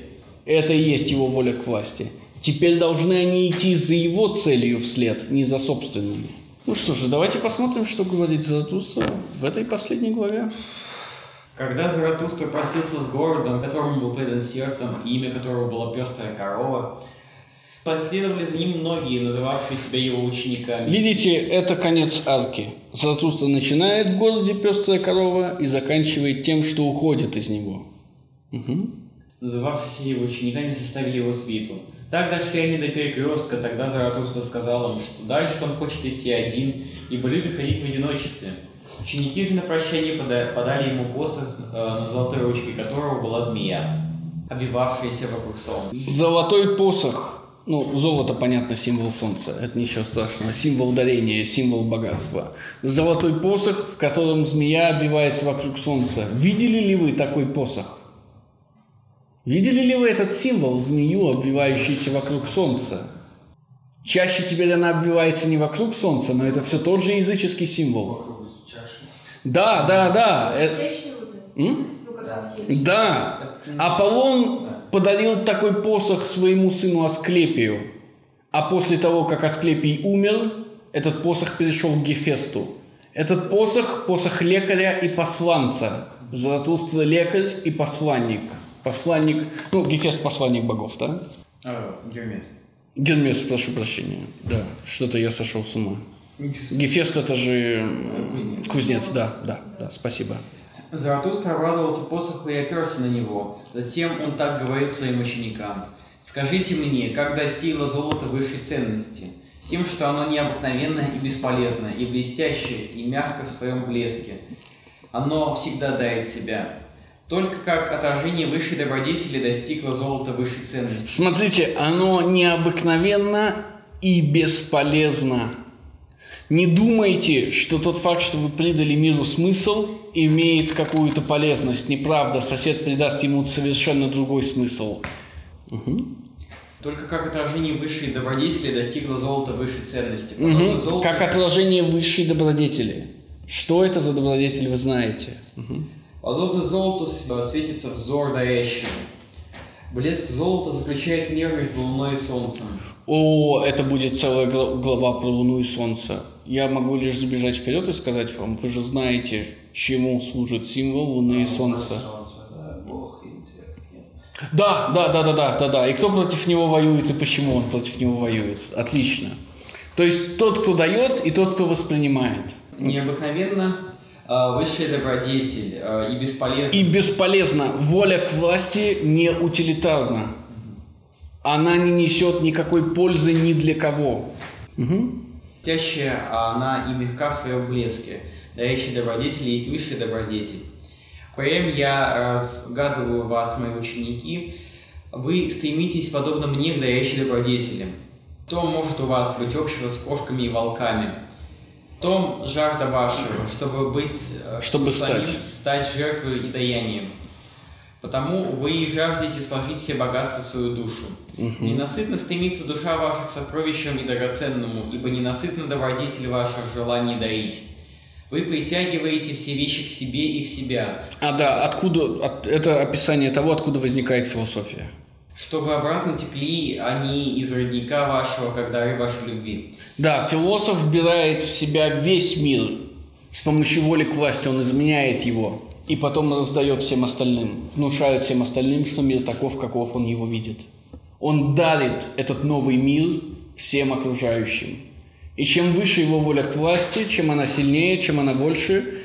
Это и есть его воля к власти. Теперь должны они идти за его целью вслед, не за собственными. Ну что же, давайте посмотрим, что говорит Заратустра в этой последней главе. Когда Заратустра простился с городом, которому был предан сердцем, имя которого было пестрая корова, Последовали за ним многие, называвшие себя его учениками. Видите, это конец арки. Заратустра начинает в городе пестрая корова и заканчивает тем, что уходит из него. Мгм. называвшиеся его учениками, составили его свиту. Так дошли они до перекрестка, тогда Заратустра сказал им, что дальше он хочет идти один, ибо любит ходить в одиночестве. Ученики же на прощание пода- подали ему посох, э, на золотой ручке которого была змея, обвивавшаяся вокруг солнца. Золотой посох. Ну, золото, понятно, символ солнца. Это ничего страшного. Символ дарения, символ богатства. Золотой посох, в котором змея обвивается вокруг солнца. Видели ли вы такой посох? Видели ли вы этот символ, змею, обвивающуюся вокруг солнца? Чаще теперь она обвивается не вокруг солнца, но это все тот же языческий символ. Да, да, да. э-? Ну, аптечка. Да. Аполлон подарил такой посох своему сыну Асклепию. А после того, как Асклепий умер, этот посох перешел к Гефесту. Этот посох – посох лекаря и посланца. Заратустра – лекарь и посланник. Посланник, ну, Гефест – посланник богов, да? А, Гермес. Гермес, прошу прощения. Да, что-то я сошел с ума. Гефест – это же м, кузнец, да, да, да, спасибо. Заратустра обрадовался посоху и оперся на него. Затем он так говорит своим ученикам. «Скажите мне, как достигло золото высшей ценности? Тем, что оно необыкновенное и бесполезное, и блестящее, и мягко в своем блеске. Оно всегда дает себя. Только как отражение высшей добродетели достигло золото высшей ценности. Смотрите, оно необыкновенно и бесполезно. Не думайте, что тот факт, что вы придали миру смысл, имеет какую-то полезность. Неправда, сосед придаст ему совершенно другой смысл. Мгм. Только как отражение высшей добродетели достигло золото высшей ценности. Мгм. золоту- Как отражение высшей добродетели. Что это за добродетель, вы знаете. Мгм. Подобно золоту с- светится взор дарящего. Блеск золота заключает мир между луной и солнцем. О, это будет целая гла- глава про Луну и Солнце. Я могу лишь забежать вперед и сказать вам, вы же знаете, чему служит символ Луны и Солнца. Да. Да, да, да, да, да, да. И кто против него воюет, и почему он против него воюет. Отлично. То есть тот, кто дает, и тот, кто воспринимает. Необыкновенно э, высшая добродетель э, и бесполезна. И бесполезно. Воля к власти не утилитарна. Она не несет никакой пользы ни для кого. Мгм. Блестящая, а она и мягка в своем блеске. Дарящий добродетель есть высший добродетель. Прям я разгадываю вас, мои ученики, вы стремитесь, подобно мне, к дарящей добродетели. Что может у вас быть общего с кошками и волками? В том жажда ваша, чтобы быть, э, Чтобы самим стать. стать жертвой и даянием. Потому вы и жаждете сложить все богатства в свою душу. Мгм. Ненасытно стремится душа ваша к сокровищам и драгоценному, ибо ненасытно добродетель ваша в желании доить. Вы притягиваете все вещи к себе и в себя, А да, откуда от- это описание того, откуда возникает философия. чтобы обратно текли они из родника вашего, как дары вашей любви. Да, философ вбирает в себя весь мир. С помощью воли к власти он изменяет его. И потом раздает всем остальным. Внушает всем остальным, что мир таков, каков он его видит. Он дарит этот новый мир всем окружающим. И чем выше его воля к власти, чем она сильнее, чем она больше,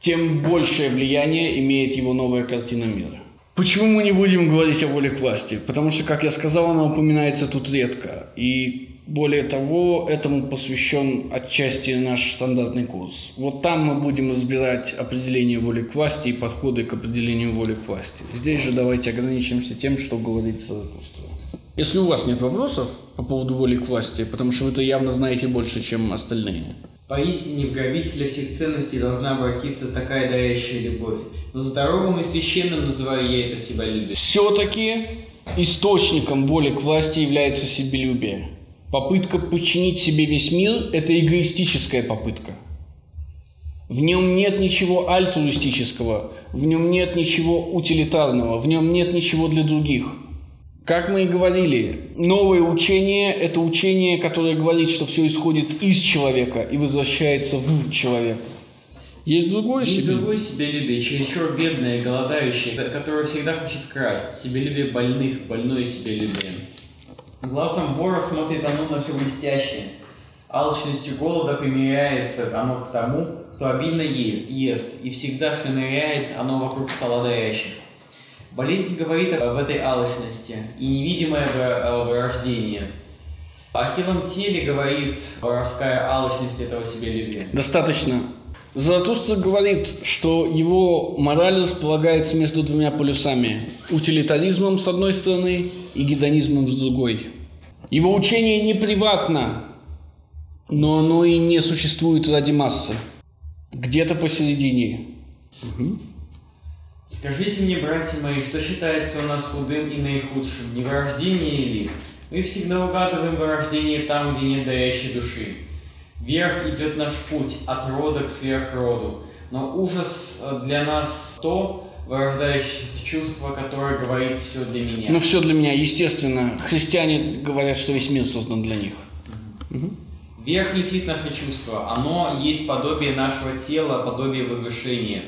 тем большее влияние имеет его новая картина мира. Почему мы не будем говорить о воле к власти? Потому что, как я сказал, она упоминается тут редко. И более того, этому посвящен отчасти наш стандартный курс. Вот там мы будем разбирать определение воли к власти и подходы к определению воли к власти. Здесь же давайте ограничимся тем, что говорит Заратустра. Если у вас нет вопросов по поводу воли к власти, потому что вы-то явно знаете больше, чем остальные. Поистине в грабителя всех ценностей должна обратиться такая дарящая любовь. Но здоровым и священным называю я это себялюбие. Все-таки источником воли к власти является себелюбие. Попытка подчинить себе весь мир – это эгоистическая попытка. В нем нет ничего альтруистического, в нем нет ничего утилитарного, в нем нет ничего для других. Как мы и говорили, новое учение – это учение, которое говорит, что все исходит из человека и возвращается в человека. Есть другое Есть себелюбие? другое себялюбие, чересчур бедное, голодающее, которое всегда хочет красть. Себялюбие больных, больное себялюбие. Глазом вора смотрит оно на все блестящее. Алчностью голода примиряется оно к тому, кто обильно ест, и всегда шныряет оно вокруг стола дающих. Болезнь говорит об этой алчности и невидимое вы- вырождение. О хилом теле говорит воровская алчность этого себялюбия. Достаточно. Заратустра говорит, что его мораль располагается между двумя полюсами. Утилитаризмом с одной стороны и гедонизмом с другой. Его учение не приватно, но оно и не существует ради массы. Где-то посередине. Скажите мне, братья мои, что считается у нас худым и наихудшим? Не вырождение ли? Мы всегда угадываем вырождение там, где нет дарящей души. Вверх идет наш путь, от рода к сверхроду. Но ужас э, для нас то, вырождающееся чувство, которое говорит все для меня. Но все для меня, естественно. Христиане говорят, что весь мир создан для них. Вверх летит наше чувство. Оно есть подобие нашего тела, подобие возвышения.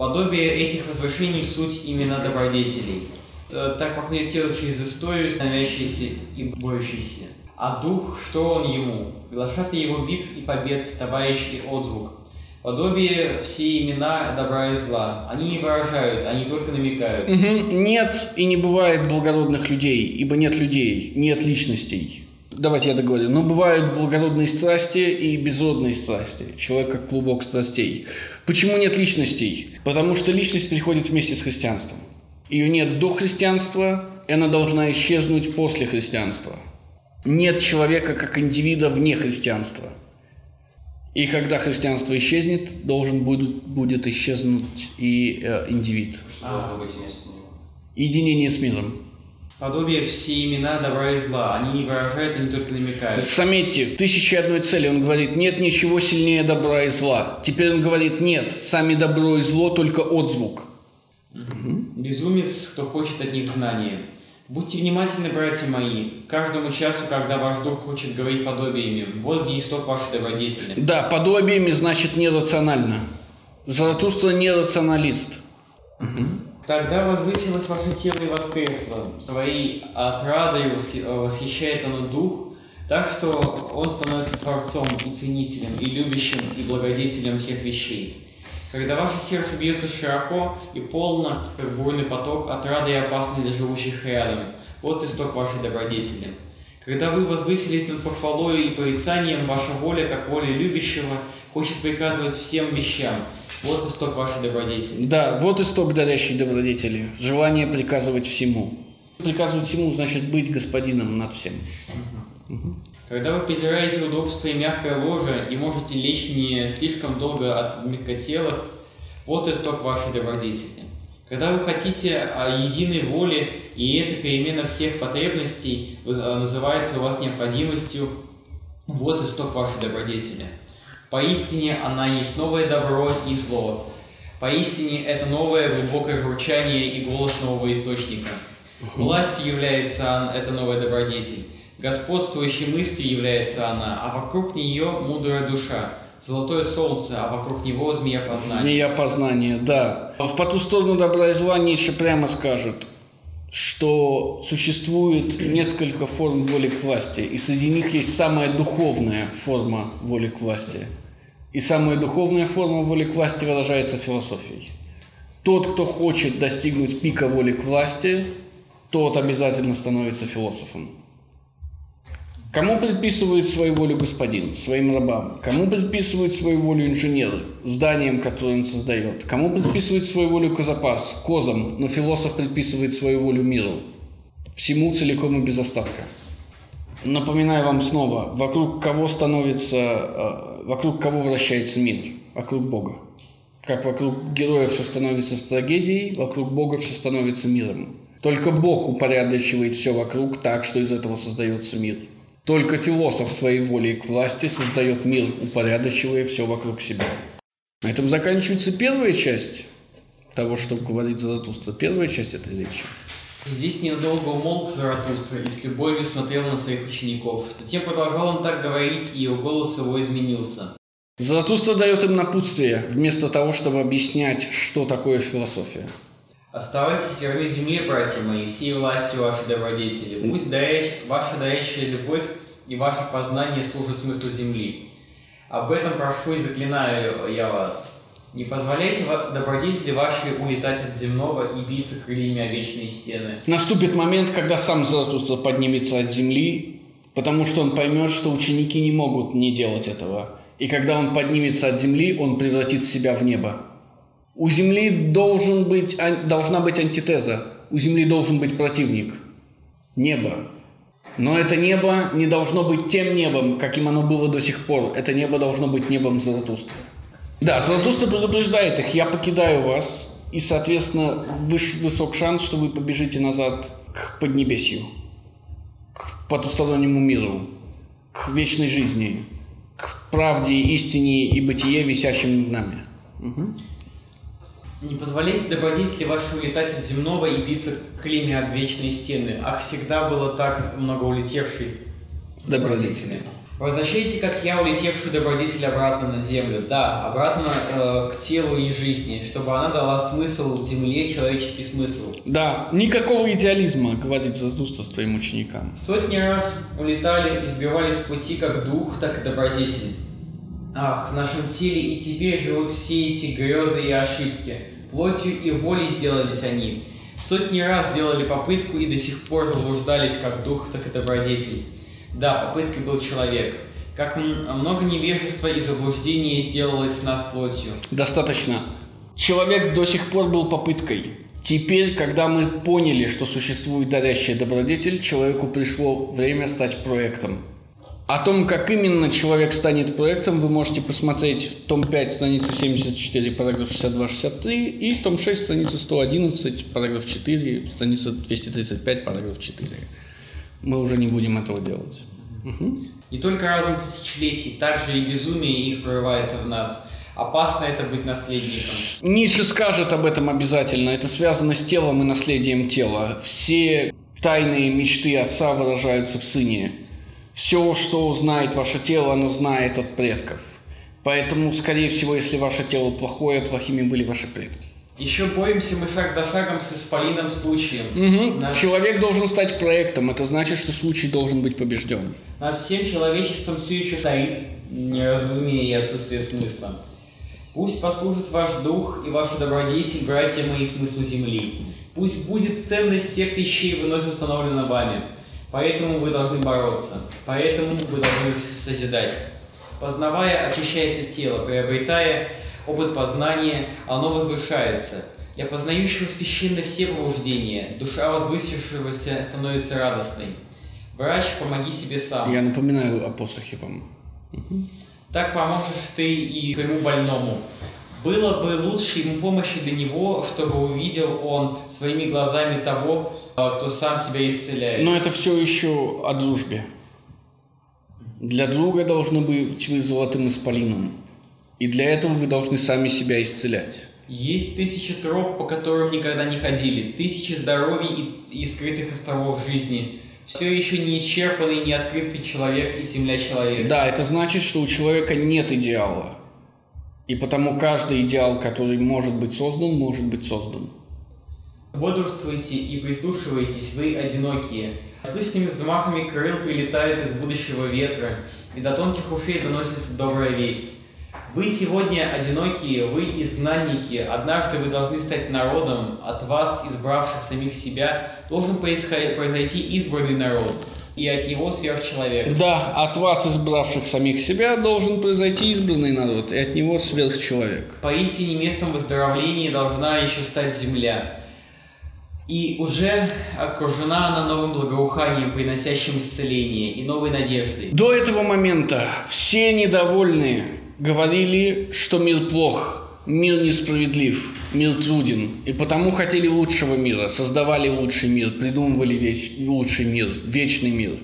Подобие этих возвышений – суть имена добродетелей. Э, Так проходит тело через историю, становящийся и борющийся. А дух, что он ему? Глашатый его битв и побед, товарищ и отзвук. Подобие все имена добра и зла. Они не выражают, они только намекают. Мгм. Нет и не бывает благородных людей, ибо нет людей, нет личностей. Давайте я договорю. Но бывают благородные страсти и безродные страсти. Человек как клубок страстей. Почему нет личностей? Потому что личность приходит вместе с христианством. Ее нет до христианства, и она должна исчезнуть после христианства. Нет человека как индивида вне христианства. И когда христианство исчезнет, должен будет, будет исчезнуть и э, индивид. Него? Единение с миром. Подобие все имена добра и зла. Они не выражают, они только намекают. Заметьте, в «Тысяче одной цели» он говорит, нет ничего сильнее добра и зла. Теперь он говорит, нет, сами добро и зло только отзвук. Безумец, кто хочет от них знания. Будьте внимательны, братья мои, каждому часу, когда ваш дух хочет говорить подобиями. Вот где исток вашей добродетели. Да, подобиями значит нерационально. Заратустра не рационалист. Тогда возвысилось ваше тело и воскресло. Своей отрадой э, восхищает оно дух, так что он становится творцом и ценителем, и любящим, и благодетелем всех вещей. Когда ваше сердце бьется широко и полно, как бурный поток, отрады и опасны для живущих рядом, вот исток вашей добродетели. Когда вы возвысились над похвалой и порицанием, ваша воля, как воля любящего, хочет приказывать всем вещам. Вот исток вашей добродетели. Да, вот исток дарящей добродетели. Желание приказывать всему. Приказывать всему значит быть господином над всем. Когда вы презираете удобство и мягкое ложе и можете лечь не слишком долго от мягкотелых, вот исток вашей добродетели. Когда вы хотите о единой воле, и эта перемена всех потребностей э, называется у вас необходимостью, вот исток вашей добродетели. Поистине она есть новое добро и зло. Поистине это новое глубокое журчание и голос нового источника. Властью является эта новая добродетель. Господствующей мыслью является она, а вокруг нее мудрая душа. Золотое солнце, а вокруг него змея познания. Змея познания, да. В по ту сторону добра и зла Ницше прямо скажет, что существует несколько форм воли к власти, и среди них есть самая духовная форма воли к власти. И самая духовная форма воли к власти выражается философией. Тот, кто хочет достигнуть пика воли к власти, тот обязательно становится философом. Кому предписывает свою волю господин? Своим рабам. Кому предписывает свою волю инженер? Зданием, которое он создает. Кому предписывает свою волю козапас? Козам. Но философ предписывает свою волю миру. Всему целиком и без остатка. Напоминаю вам снова, вокруг кого становится, э, вокруг кого вращается мир? Вокруг Бога. Как вокруг героя все становится трагедией, вокруг Бога все становится миром. Только Бог упорядочивает все вокруг так, что из этого создается мир. Только философ своей волей к власти создает мир, упорядочивая все вокруг себя. На этом заканчивается первая часть того, что говорит Заратустра. Первая часть этой речи. Здесь ненадолго умолк Заратустра и с любовью смотрел на своих учеников. Затем продолжал он так говорить, и его голос его изменился. Заратустра дает им напутствие, вместо того, чтобы объяснять, что такое философия. Оставайтесь верны земле, братья мои, всей властью вашей добродетели. Пусть дарящ, ваша дарящая любовь и ваше познание служат смыслу земли. Об этом прошу и заклинаю я вас. Не позволяйте добродетели вашей улетать от земного и биться крыльями о вечные стены. Наступит момент, когда сам Заратустра поднимется от земли, потому что он поймет, что ученики не могут не делать этого. И когда он поднимется от земли, он превратит себя в небо. У Земли должен быть, должна быть антитеза. У Земли должен быть противник. Небо. Но это небо не должно быть тем небом, каким оно было до сих пор. Это небо должно быть небом Заратустры. Да, Заратустра предупреждает их, я покидаю вас, и, соответственно, выш, высок шанс, что вы побежите назад к Поднебесью, к потустороннему миру, к вечной жизни, к правде, истине и бытие, висящим над нами. Угу. Не позволяйте добродетели вашей улетать от земного и биться клейми об вечные стены. Ах, всегда было так много улетевшей добродетели. Возвращайте, как я, улетевшую добродетель обратно на землю. Да, обратно э, к телу и жизни, чтобы она дала смысл земле, человеческий смысл. Да, никакого идеализма, говорит Зазуста своим ученикам. Сотни раз улетали и сбивались с пути как дух, так и добродетель. Ах, в нашем теле и теперь живут все эти грезы и ошибки. Плотью и волей сделались они. Сотни раз делали попытку и до сих пор заблуждались как дух, так и добродетель. Да, попыткой был человек. Как много невежества и заблуждения сделалось с нас плотью. Достаточно. Человек до сих пор был попыткой. Теперь, когда мы поняли, что существует дарящая добродетель, человеку пришло время стать проектом. О том, как именно человек станет проектом, вы можете посмотреть том 5, страница 74, параграф 62-63 и том 6, страница 111, параграф 4, страница 235, параграф 4. Мы уже не будем этого делать. Угу. Не только разум тысячелетий, также и безумие их прорывается в нас. Опасно это быть наследником. Ницше скажет об этом обязательно. Это связано с телом и наследием тела. Все тайные мечты отца выражаются в сыне. Все, что знает ваше тело, оно знает от предков. Поэтому, скорее всего, если ваше тело плохое, плохими были ваши предки. Еще боремся мы шаг за шагом с исполином случаем. Угу. Над... Человек должен стать проектом. Это значит, что случай должен быть побежден. Над всем человечеством все еще стоит неразумение и отсутствие смысла. Пусть послужит ваш дух и ваша добродетель, братья мои, смыслу земли. Пусть будет ценность всех вещей вновь установлена вами. Поэтому вы должны бороться. Поэтому вы должны созидать. Познавая, очищается тело, приобретая опыт познания, оно возвышается. Для познающего священны все побуждения, душа возвысившегося становится радостной. Врач, помоги себе сам. Я напоминаю о посохе вам. Так поможешь ты и своему больному. Было бы лучше ему помощи для него, чтобы увидел он своими глазами того, а, кто сам себя исцеляет. Но это все еще о дружбе. Для друга должны быть вы золотым исполином. И для этого вы должны сами себя исцелять. Есть тысячи троп, по которым никогда не ходили, тысячи здоровий и, и скрытых островов жизни. Все еще не исчерпанный, не открытый человек и земля человека. Да, это значит, что у человека нет идеала. И потому каждый идеал, который может быть создан, может быть создан. Бодрствуйте и прислушивайтесь, вы одинокие. Слышными взмахами крыл прилетает из будущего ветра, и до тонких ушей доносится добрая весть. Вы сегодня одинокие, вы изгнанники, однажды вы должны стать народом, от вас, избравших самих себя, должен произойти избранный народ, и от него сверхчеловек. Да, от вас, избравших самих себя, должен произойти избранный народ, и от него сверхчеловек. Поистине местом выздоровления должна еще стать земля. И уже окружена она новым благоуханием, приносящим исцеление и новой надеждой. До этого момента все недовольные говорили, что мир плох, мир несправедлив, мир труден, и потому хотели лучшего мира, создавали лучший мир, придумывали веч- лучший мир, вечный мир.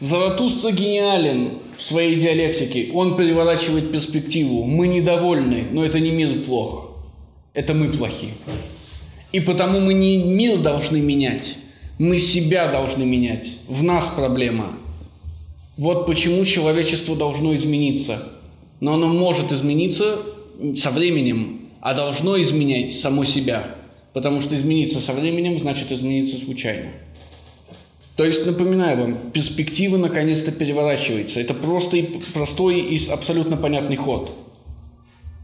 Заратустра гениален в своей диалектике, он переворачивает перспективу. Мы недовольны, но это не мир плох, это мы плохи. И потому мы не мир должны менять, мы себя должны менять. В нас проблема. Вот почему человечество должно измениться. Но оно может измениться со временем, а должно изменять само себя. Потому что измениться со временем значит измениться случайно. То есть, напоминаю вам, перспектива наконец-то переворачивается. Это просто и простой и абсолютно понятный ход.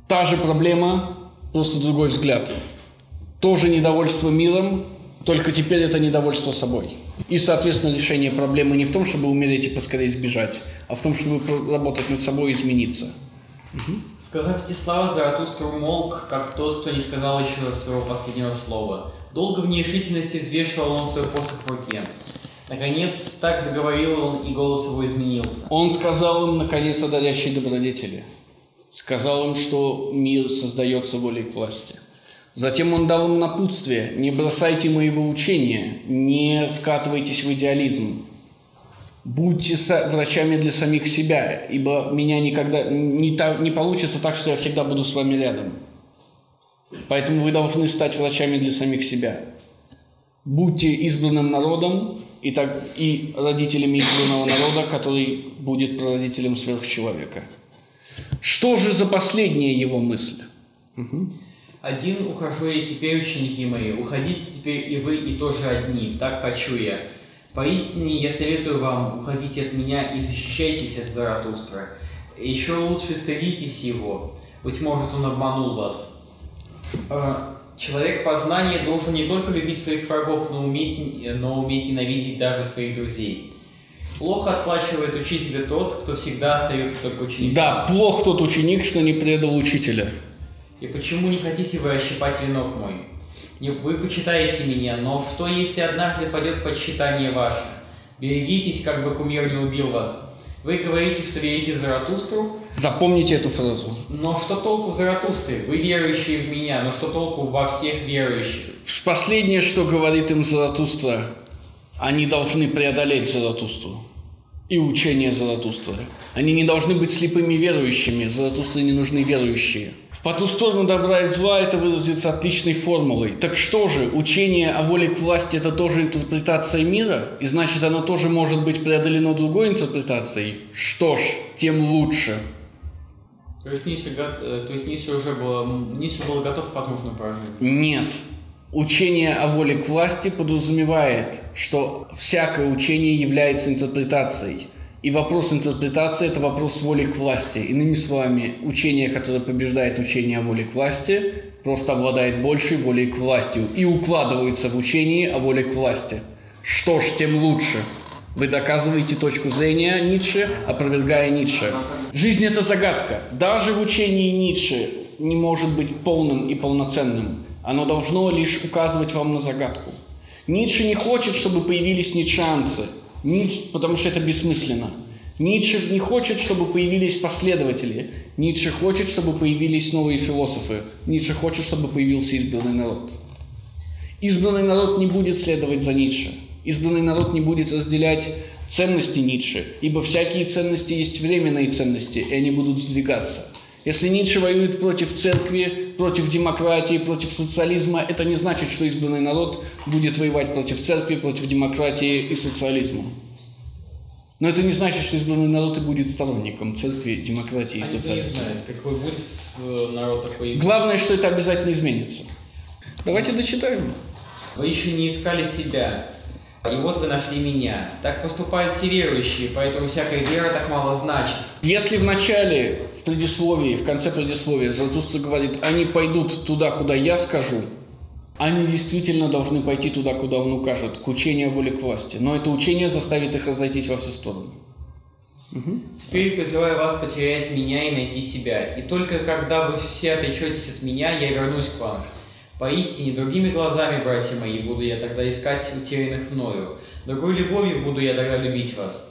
Та же проблема, просто другой взгляд. Тоже недовольство миром, только теперь это недовольство собой. И, соответственно, решение проблемы не в том, чтобы умереть и поскорее сбежать, а в том, чтобы работать над собой и измениться. Сказав эти слова, Заратустра умолк, как тот, кто не сказал еще своего последнего слова. Долго в нерешительности взвешивал он свой посох в руке. Наконец, так заговорил он, и голос его изменился. Он сказал им, наконец, о дарящей добродетели. Сказал им, что мир создается волей к власти. Затем он дал им напутствие. Не бросайте моего учения, не скатывайтесь в идеализм. Будьте врачами для самих себя, ибо меня никогда не, та- не получится так, что я всегда буду с вами рядом. Поэтому вы должны стать врачами для самих себя. Будьте избранным народом и, так, и родителями избранного народа, который будет прародителем сверхчеловека. Что же за последняя его мысль? Мгм. Один ухожу я теперь, ученики мои, уходите теперь и вы, и тоже одни, так хочу я. Поистине я советую вам, уходите от меня и защищайтесь от Заратустра. Еще лучше стыдитесь его, быть может он обманул вас. Э, Человек познания должен не только любить своих врагов, но уметь, но уметь ненавидеть даже своих друзей. Плохо отплачивает учителя тот, кто всегда остается только учеником. Да, плох тот ученик, что не предал учителя. И почему не хотите вы ощипать венок мой? Вы почитаете меня, но что, если однажды пойдет подсчитание ваше? Берегитесь, как бы кумир не убил вас. Вы говорите, что верите Заратустру, Запомните эту фразу. но что толку в Заратустре? Вы верующие в меня, но что толку во всех верующих? Последнее, что говорит им Заратустра, они должны преодолеть Заратустру и учение Заратустры. Они не должны быть слепыми верующими, Заратустре не нужны верующие. По ту сторону добра и зла это выразится отличной формулой. Так что же, учение о воле к власти это тоже интерпретация мира? И значит оно тоже может быть преодолено другой интерпретацией? Что ж, тем лучше. То есть Ницше, э, то есть Ницше уже был, м, Ницше был готов к возможному поражению. Нет. Учение о воле к власти подразумевает, что всякое учение является интерпретацией. И вопрос интерпретации – это вопрос воли к власти. Иными словами, учение, которое побеждает учение о воле к власти, просто обладает большей волей к власти и укладывается в учение о воле к власти. Что ж, тем лучше. Вы доказываете точку зрения Ницше, опровергая Ницше. Жизнь – это загадка. Даже в учении Ницше не может быть полным и полноценным. Оно должно лишь указывать вам на загадку. Ницше не хочет, чтобы появились ницшанцы. Ницше, потому что это бессмысленно. Ницше не хочет, чтобы появились последователи. Ницше хочет, чтобы появились новые философы. Ницше хочет, чтобы появился избранный народ. Избранный народ не будет следовать за Ницше. Избранный народ не будет разделять ценности Ницше, ибо всякие ценности есть временные ценности, и они будут сдвигаться. Если Ницше воюет против церкви, против демократии, против социализма, это не значит, что избранный народ будет воевать против церкви, против демократии и социализма. Но это не значит, что избранный народ и будет сторонником церкви, демократии и Они не социализма. знают, какой будет народ такой. Главное, что это обязательно изменится. Давайте дочитаем. Вы еще не искали себя, и вот вы нашли меня. Так поступают все верующие, поэтому всякая вера так мало значит. Если в начале, в предисловии, в конце предисловия Заратустра говорит, они пойдут туда, куда я скажу, они действительно должны пойти туда, куда он укажет, к учению о воле к власти. Но это учение заставит их разойтись во все стороны. Мгм. Теперь призываю вас потерять меня и найти себя. И только когда вы все отречетесь от меня, я вернусь к вам. Поистине, другими глазами, братья мои, буду я тогда искать утерянных мною. Другой любовью буду я тогда любить вас.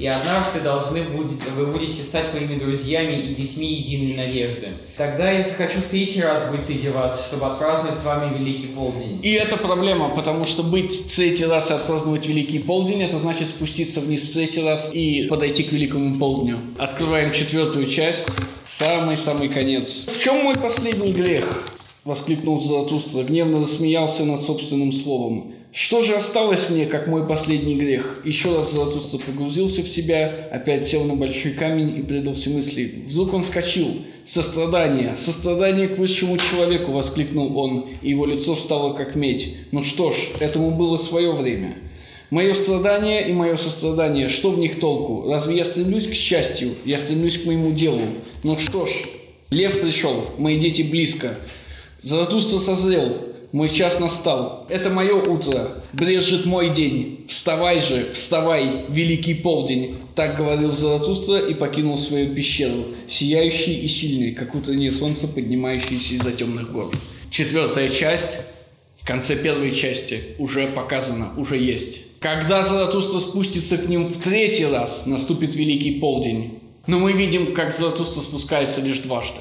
И однажды должны будет, вы будете стать моими друзьями и детьми единой надежды. Тогда я захочу в третий раз быть среди вас, чтобы отпраздновать с вами Великий Полдень. И это проблема, потому что быть в третий раз и отпраздновать Великий Полдень, это значит спуститься вниз в третий раз и подойти к Великому Полдню. Открываем четвертую часть, самый-самый конец. В чем мой последний грех? Воскликнул Заратустра, гневно рассмеялся над собственным словом. Что же осталось мне, как мой последний грех? Еще раз Заратустра погрузился в себя, опять сел на большой камень и предался мысли. Вдруг он вскочил. «Сострадание! Сострадание к высшему человеку!» – воскликнул он, и его лицо стало как медь. Ну что ж, этому было свое время. Мое страдание и мое сострадание, что в них толку? Разве я стремлюсь к счастью? Я стремлюсь к моему делу. Ну что ж, лев пришел, мои дети близко. Заратустра созрел, мой час настал. Это мое утро, брежет мой день. Вставай же, вставай, великий полдень. Так говорил Заратустра и покинул свою пещеру, сияющий и сильный, как утреннее солнце, поднимающееся из-за темных гор. Четвертая часть в конце первой части уже показано, уже есть. Когда Заратустра спустится к ним в третий раз, наступит великий полдень. Но мы видим, как Заратустра спускается лишь дважды.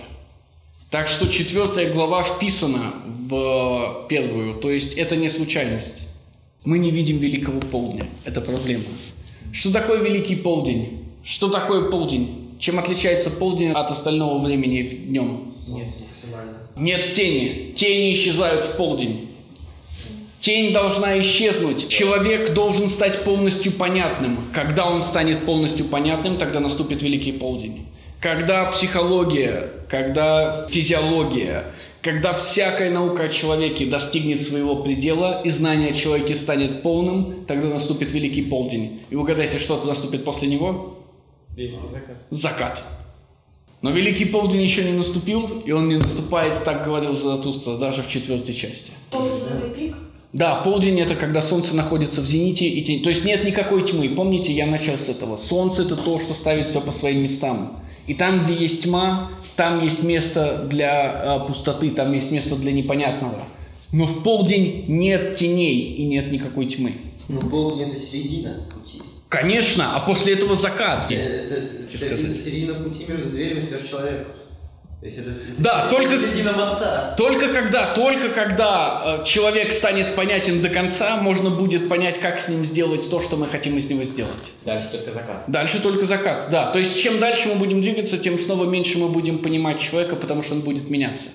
Так что четвертая глава вписана в первую, то есть это не случайность. Мы не видим великого полдня, это проблема. Что такое великий полдень? Что такое полдень? Чем отличается полдень от остального времени в днем? Нет тени. Тени исчезают в полдень. Тень должна исчезнуть. Человек должен стать полностью понятным. Когда он станет полностью понятным, тогда наступит великий полдень. Когда психология, когда физиология, когда всякая наука о человеке достигнет своего предела и знание о человеке станет полным, тогда наступит великий полдень. И угадайте, что наступит после него? Великий закат. Закат. Но великий полдень еще не наступил, и он не наступает, так говорил Заратустра, даже в четвертой части. Полуденный пик. Да, полдень это когда солнце находится в зените и тень. То есть нет никакой тьмы. Помните, я начал с этого. Солнце это то, что ставит все по своим местам. И там, где есть тьма, там есть место для э, пустоты, там есть место для непонятного. Но в полдень нет теней и нет никакой тьмы. Ну, полдень это середина пути. Конечно, а после этого закат. Э, Это, это- сказать? это середина пути между зверем и сверхчеловеком. То есть это, с- Да, только- середина моста. Только когда, только когда э, человек станет понятен до конца, можно будет понять, как с ним сделать то, что мы хотим из него сделать. Дальше только закат. Дальше только закат, да. То есть чем дальше мы будем двигаться, тем снова меньше мы будем понимать человека, потому что он будет меняться.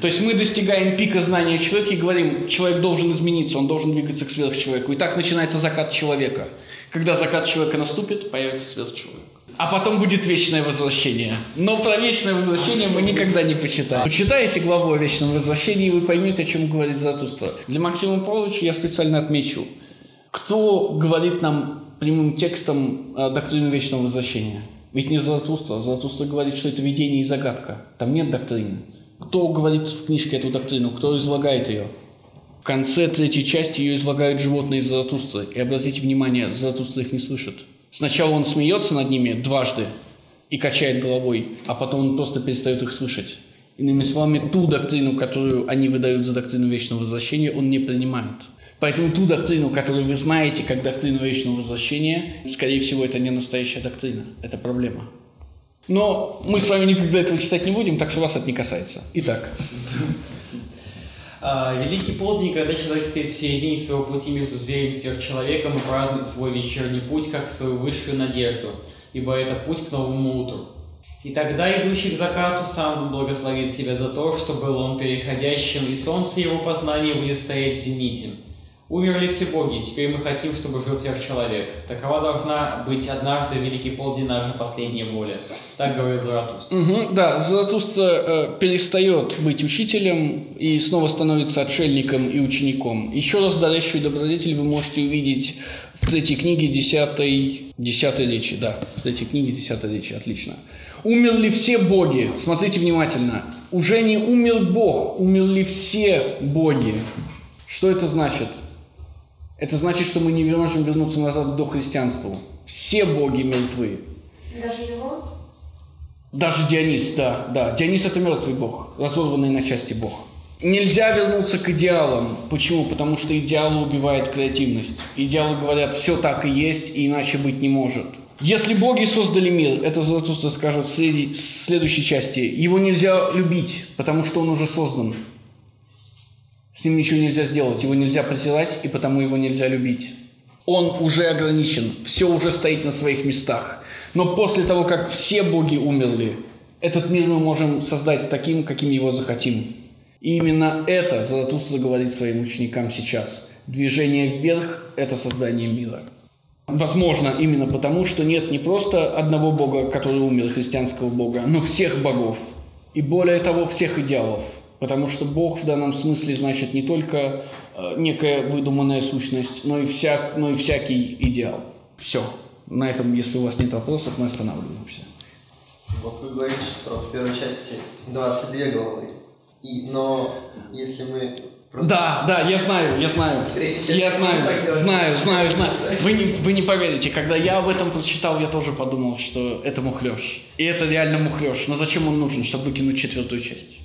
То есть мы достигаем пика знания человека и говорим, человек должен измениться, он должен двигаться к сверхчеловеку. И так начинается закат человека. Когда закат человека наступит, появится сверхчеловек. А потом будет вечное возвращение. Но про вечное возвращение мы никогда не почитаем. Почитаете главу о вечном возвращении, и вы поймете, о чем говорит Заратустра. Для Максима Павловича я специально отмечу, кто говорит нам прямым текстом доктрину вечного возвращения. Ведь не Заратустра. Заратустра говорит, что это видение и загадка. Там нет доктрины. Кто говорит в книжке эту доктрину? Кто излагает ее? В конце третьей части ее излагают животные из Заратустры. И обратите внимание, Заратустра их не слышит. Сначала он смеется над ними дважды и качает головой, а потом он просто перестает их слышать. Иными словами, ту доктрину, которую они выдают за доктрину вечного возвращения, он не принимает. Поэтому ту доктрину, которую вы знаете как доктрину вечного возвращения, скорее всего, это не настоящая доктрина. Это проблема. Но мы с вами никогда этого читать не будем, так что вас это не касается. Итак. А, Великий полдень, когда человек стоит в середине своего пути между зверем и сверхчеловеком и празднует свой вечерний путь как свою высшую надежду, ибо это путь к новому утру. И тогда идущий к закату сам благословит себя за то, что был он переходящим, и солнце его познания будет стоять в зените. Умерли все боги, теперь мы хотим, чтобы жил сверхчеловек. Такова должна быть однажды Великий Полдень наша последняя воля. Так говорит Заратустра. Угу, да, Заратустра э, перестает быть учителем и снова становится отшельником и учеником. Еще раз дарящую добродетель вы можете увидеть в третьей книге десятой, десятой речи, да, в третьей книге десятой речи, отлично. Умерли все боги? Смотрите внимательно. Уже не умер Бог, умерли все боги. Что это значит? Это значит, что мы не можем вернуться назад до христианства. Все боги мертвы. Даже его? Даже Дионис, да, да. Дионис это мертвый бог, разорванный на части бог. Нельзя вернуться к идеалам. Почему? Потому что идеалы убивают креативность. Идеалы говорят, все так и есть, и иначе быть не может. Если боги создали мир, это Заратустра скажет в следующей части, его нельзя любить, потому что он уже создан. С ним ничего нельзя сделать, его нельзя презирать, и потому его нельзя любить. Он уже ограничен, все уже стоит на своих местах. Но после того, как все боги умерли, этот мир мы можем создать таким, каким его захотим. И именно это Заратустра говорит своим ученикам сейчас. Движение вверх – это создание мира. Возможно, именно потому, что нет не просто одного бога, который умер, христианского бога, но всех богов. И более того, всех идеалов – Потому что Бог в данном смысле значит не только э, некая выдуманная сущность, но и, вся, но и всякий идеал. Все. На этом, если у вас нет вопросов, мы останавливаемся. Вот вы говорите, что в первой части 22 главы. И, но если мы Просто... Да, да, я знаю, я знаю. Я знаю, знаю, знаю, знаю. Вы не, вы не поверите, когда я об этом прочитал, я тоже подумал, что это мухлёж. И это реально мухлёж. Но зачем он нужен, чтобы выкинуть четвертую часть?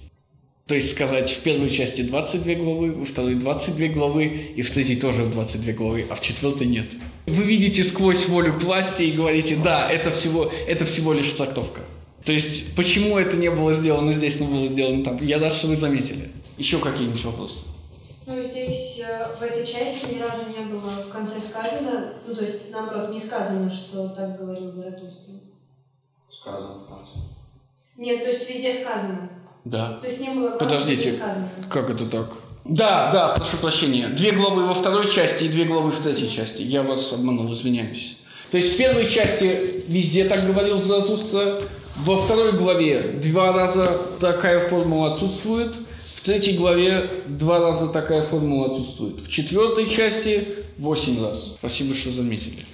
То есть сказать, в первой части 22 главы, во второй 22 главы, и в третьей тоже в 22 главы, а в четвертой нет. Вы видите сквозь волю к власти и говорите, да, это всего, это всего лишь трактовка. То есть, почему это не было сделано здесь, но было сделано там? Я рад, что вы заметили. Еще какие-нибудь вопросы? Ну, здесь э, в этой части ни разу не было в конце сказано, ну, то есть, наоборот, не сказано, что так говорил Заратустра. Сказано в конце. Нет, то есть везде сказано. Да. То есть не было Подождите, как это так? Да, да, прошу прощения. Две главы во второй части и две главы в третьей части. Я вас обманул, извиняюсь. То есть в первой части везде так говорил Заратустра, во второй главе два раза такая формула отсутствует, в третьей главе два раза такая формула отсутствует, в четвертой части восемь раз. Спасибо, что заметили.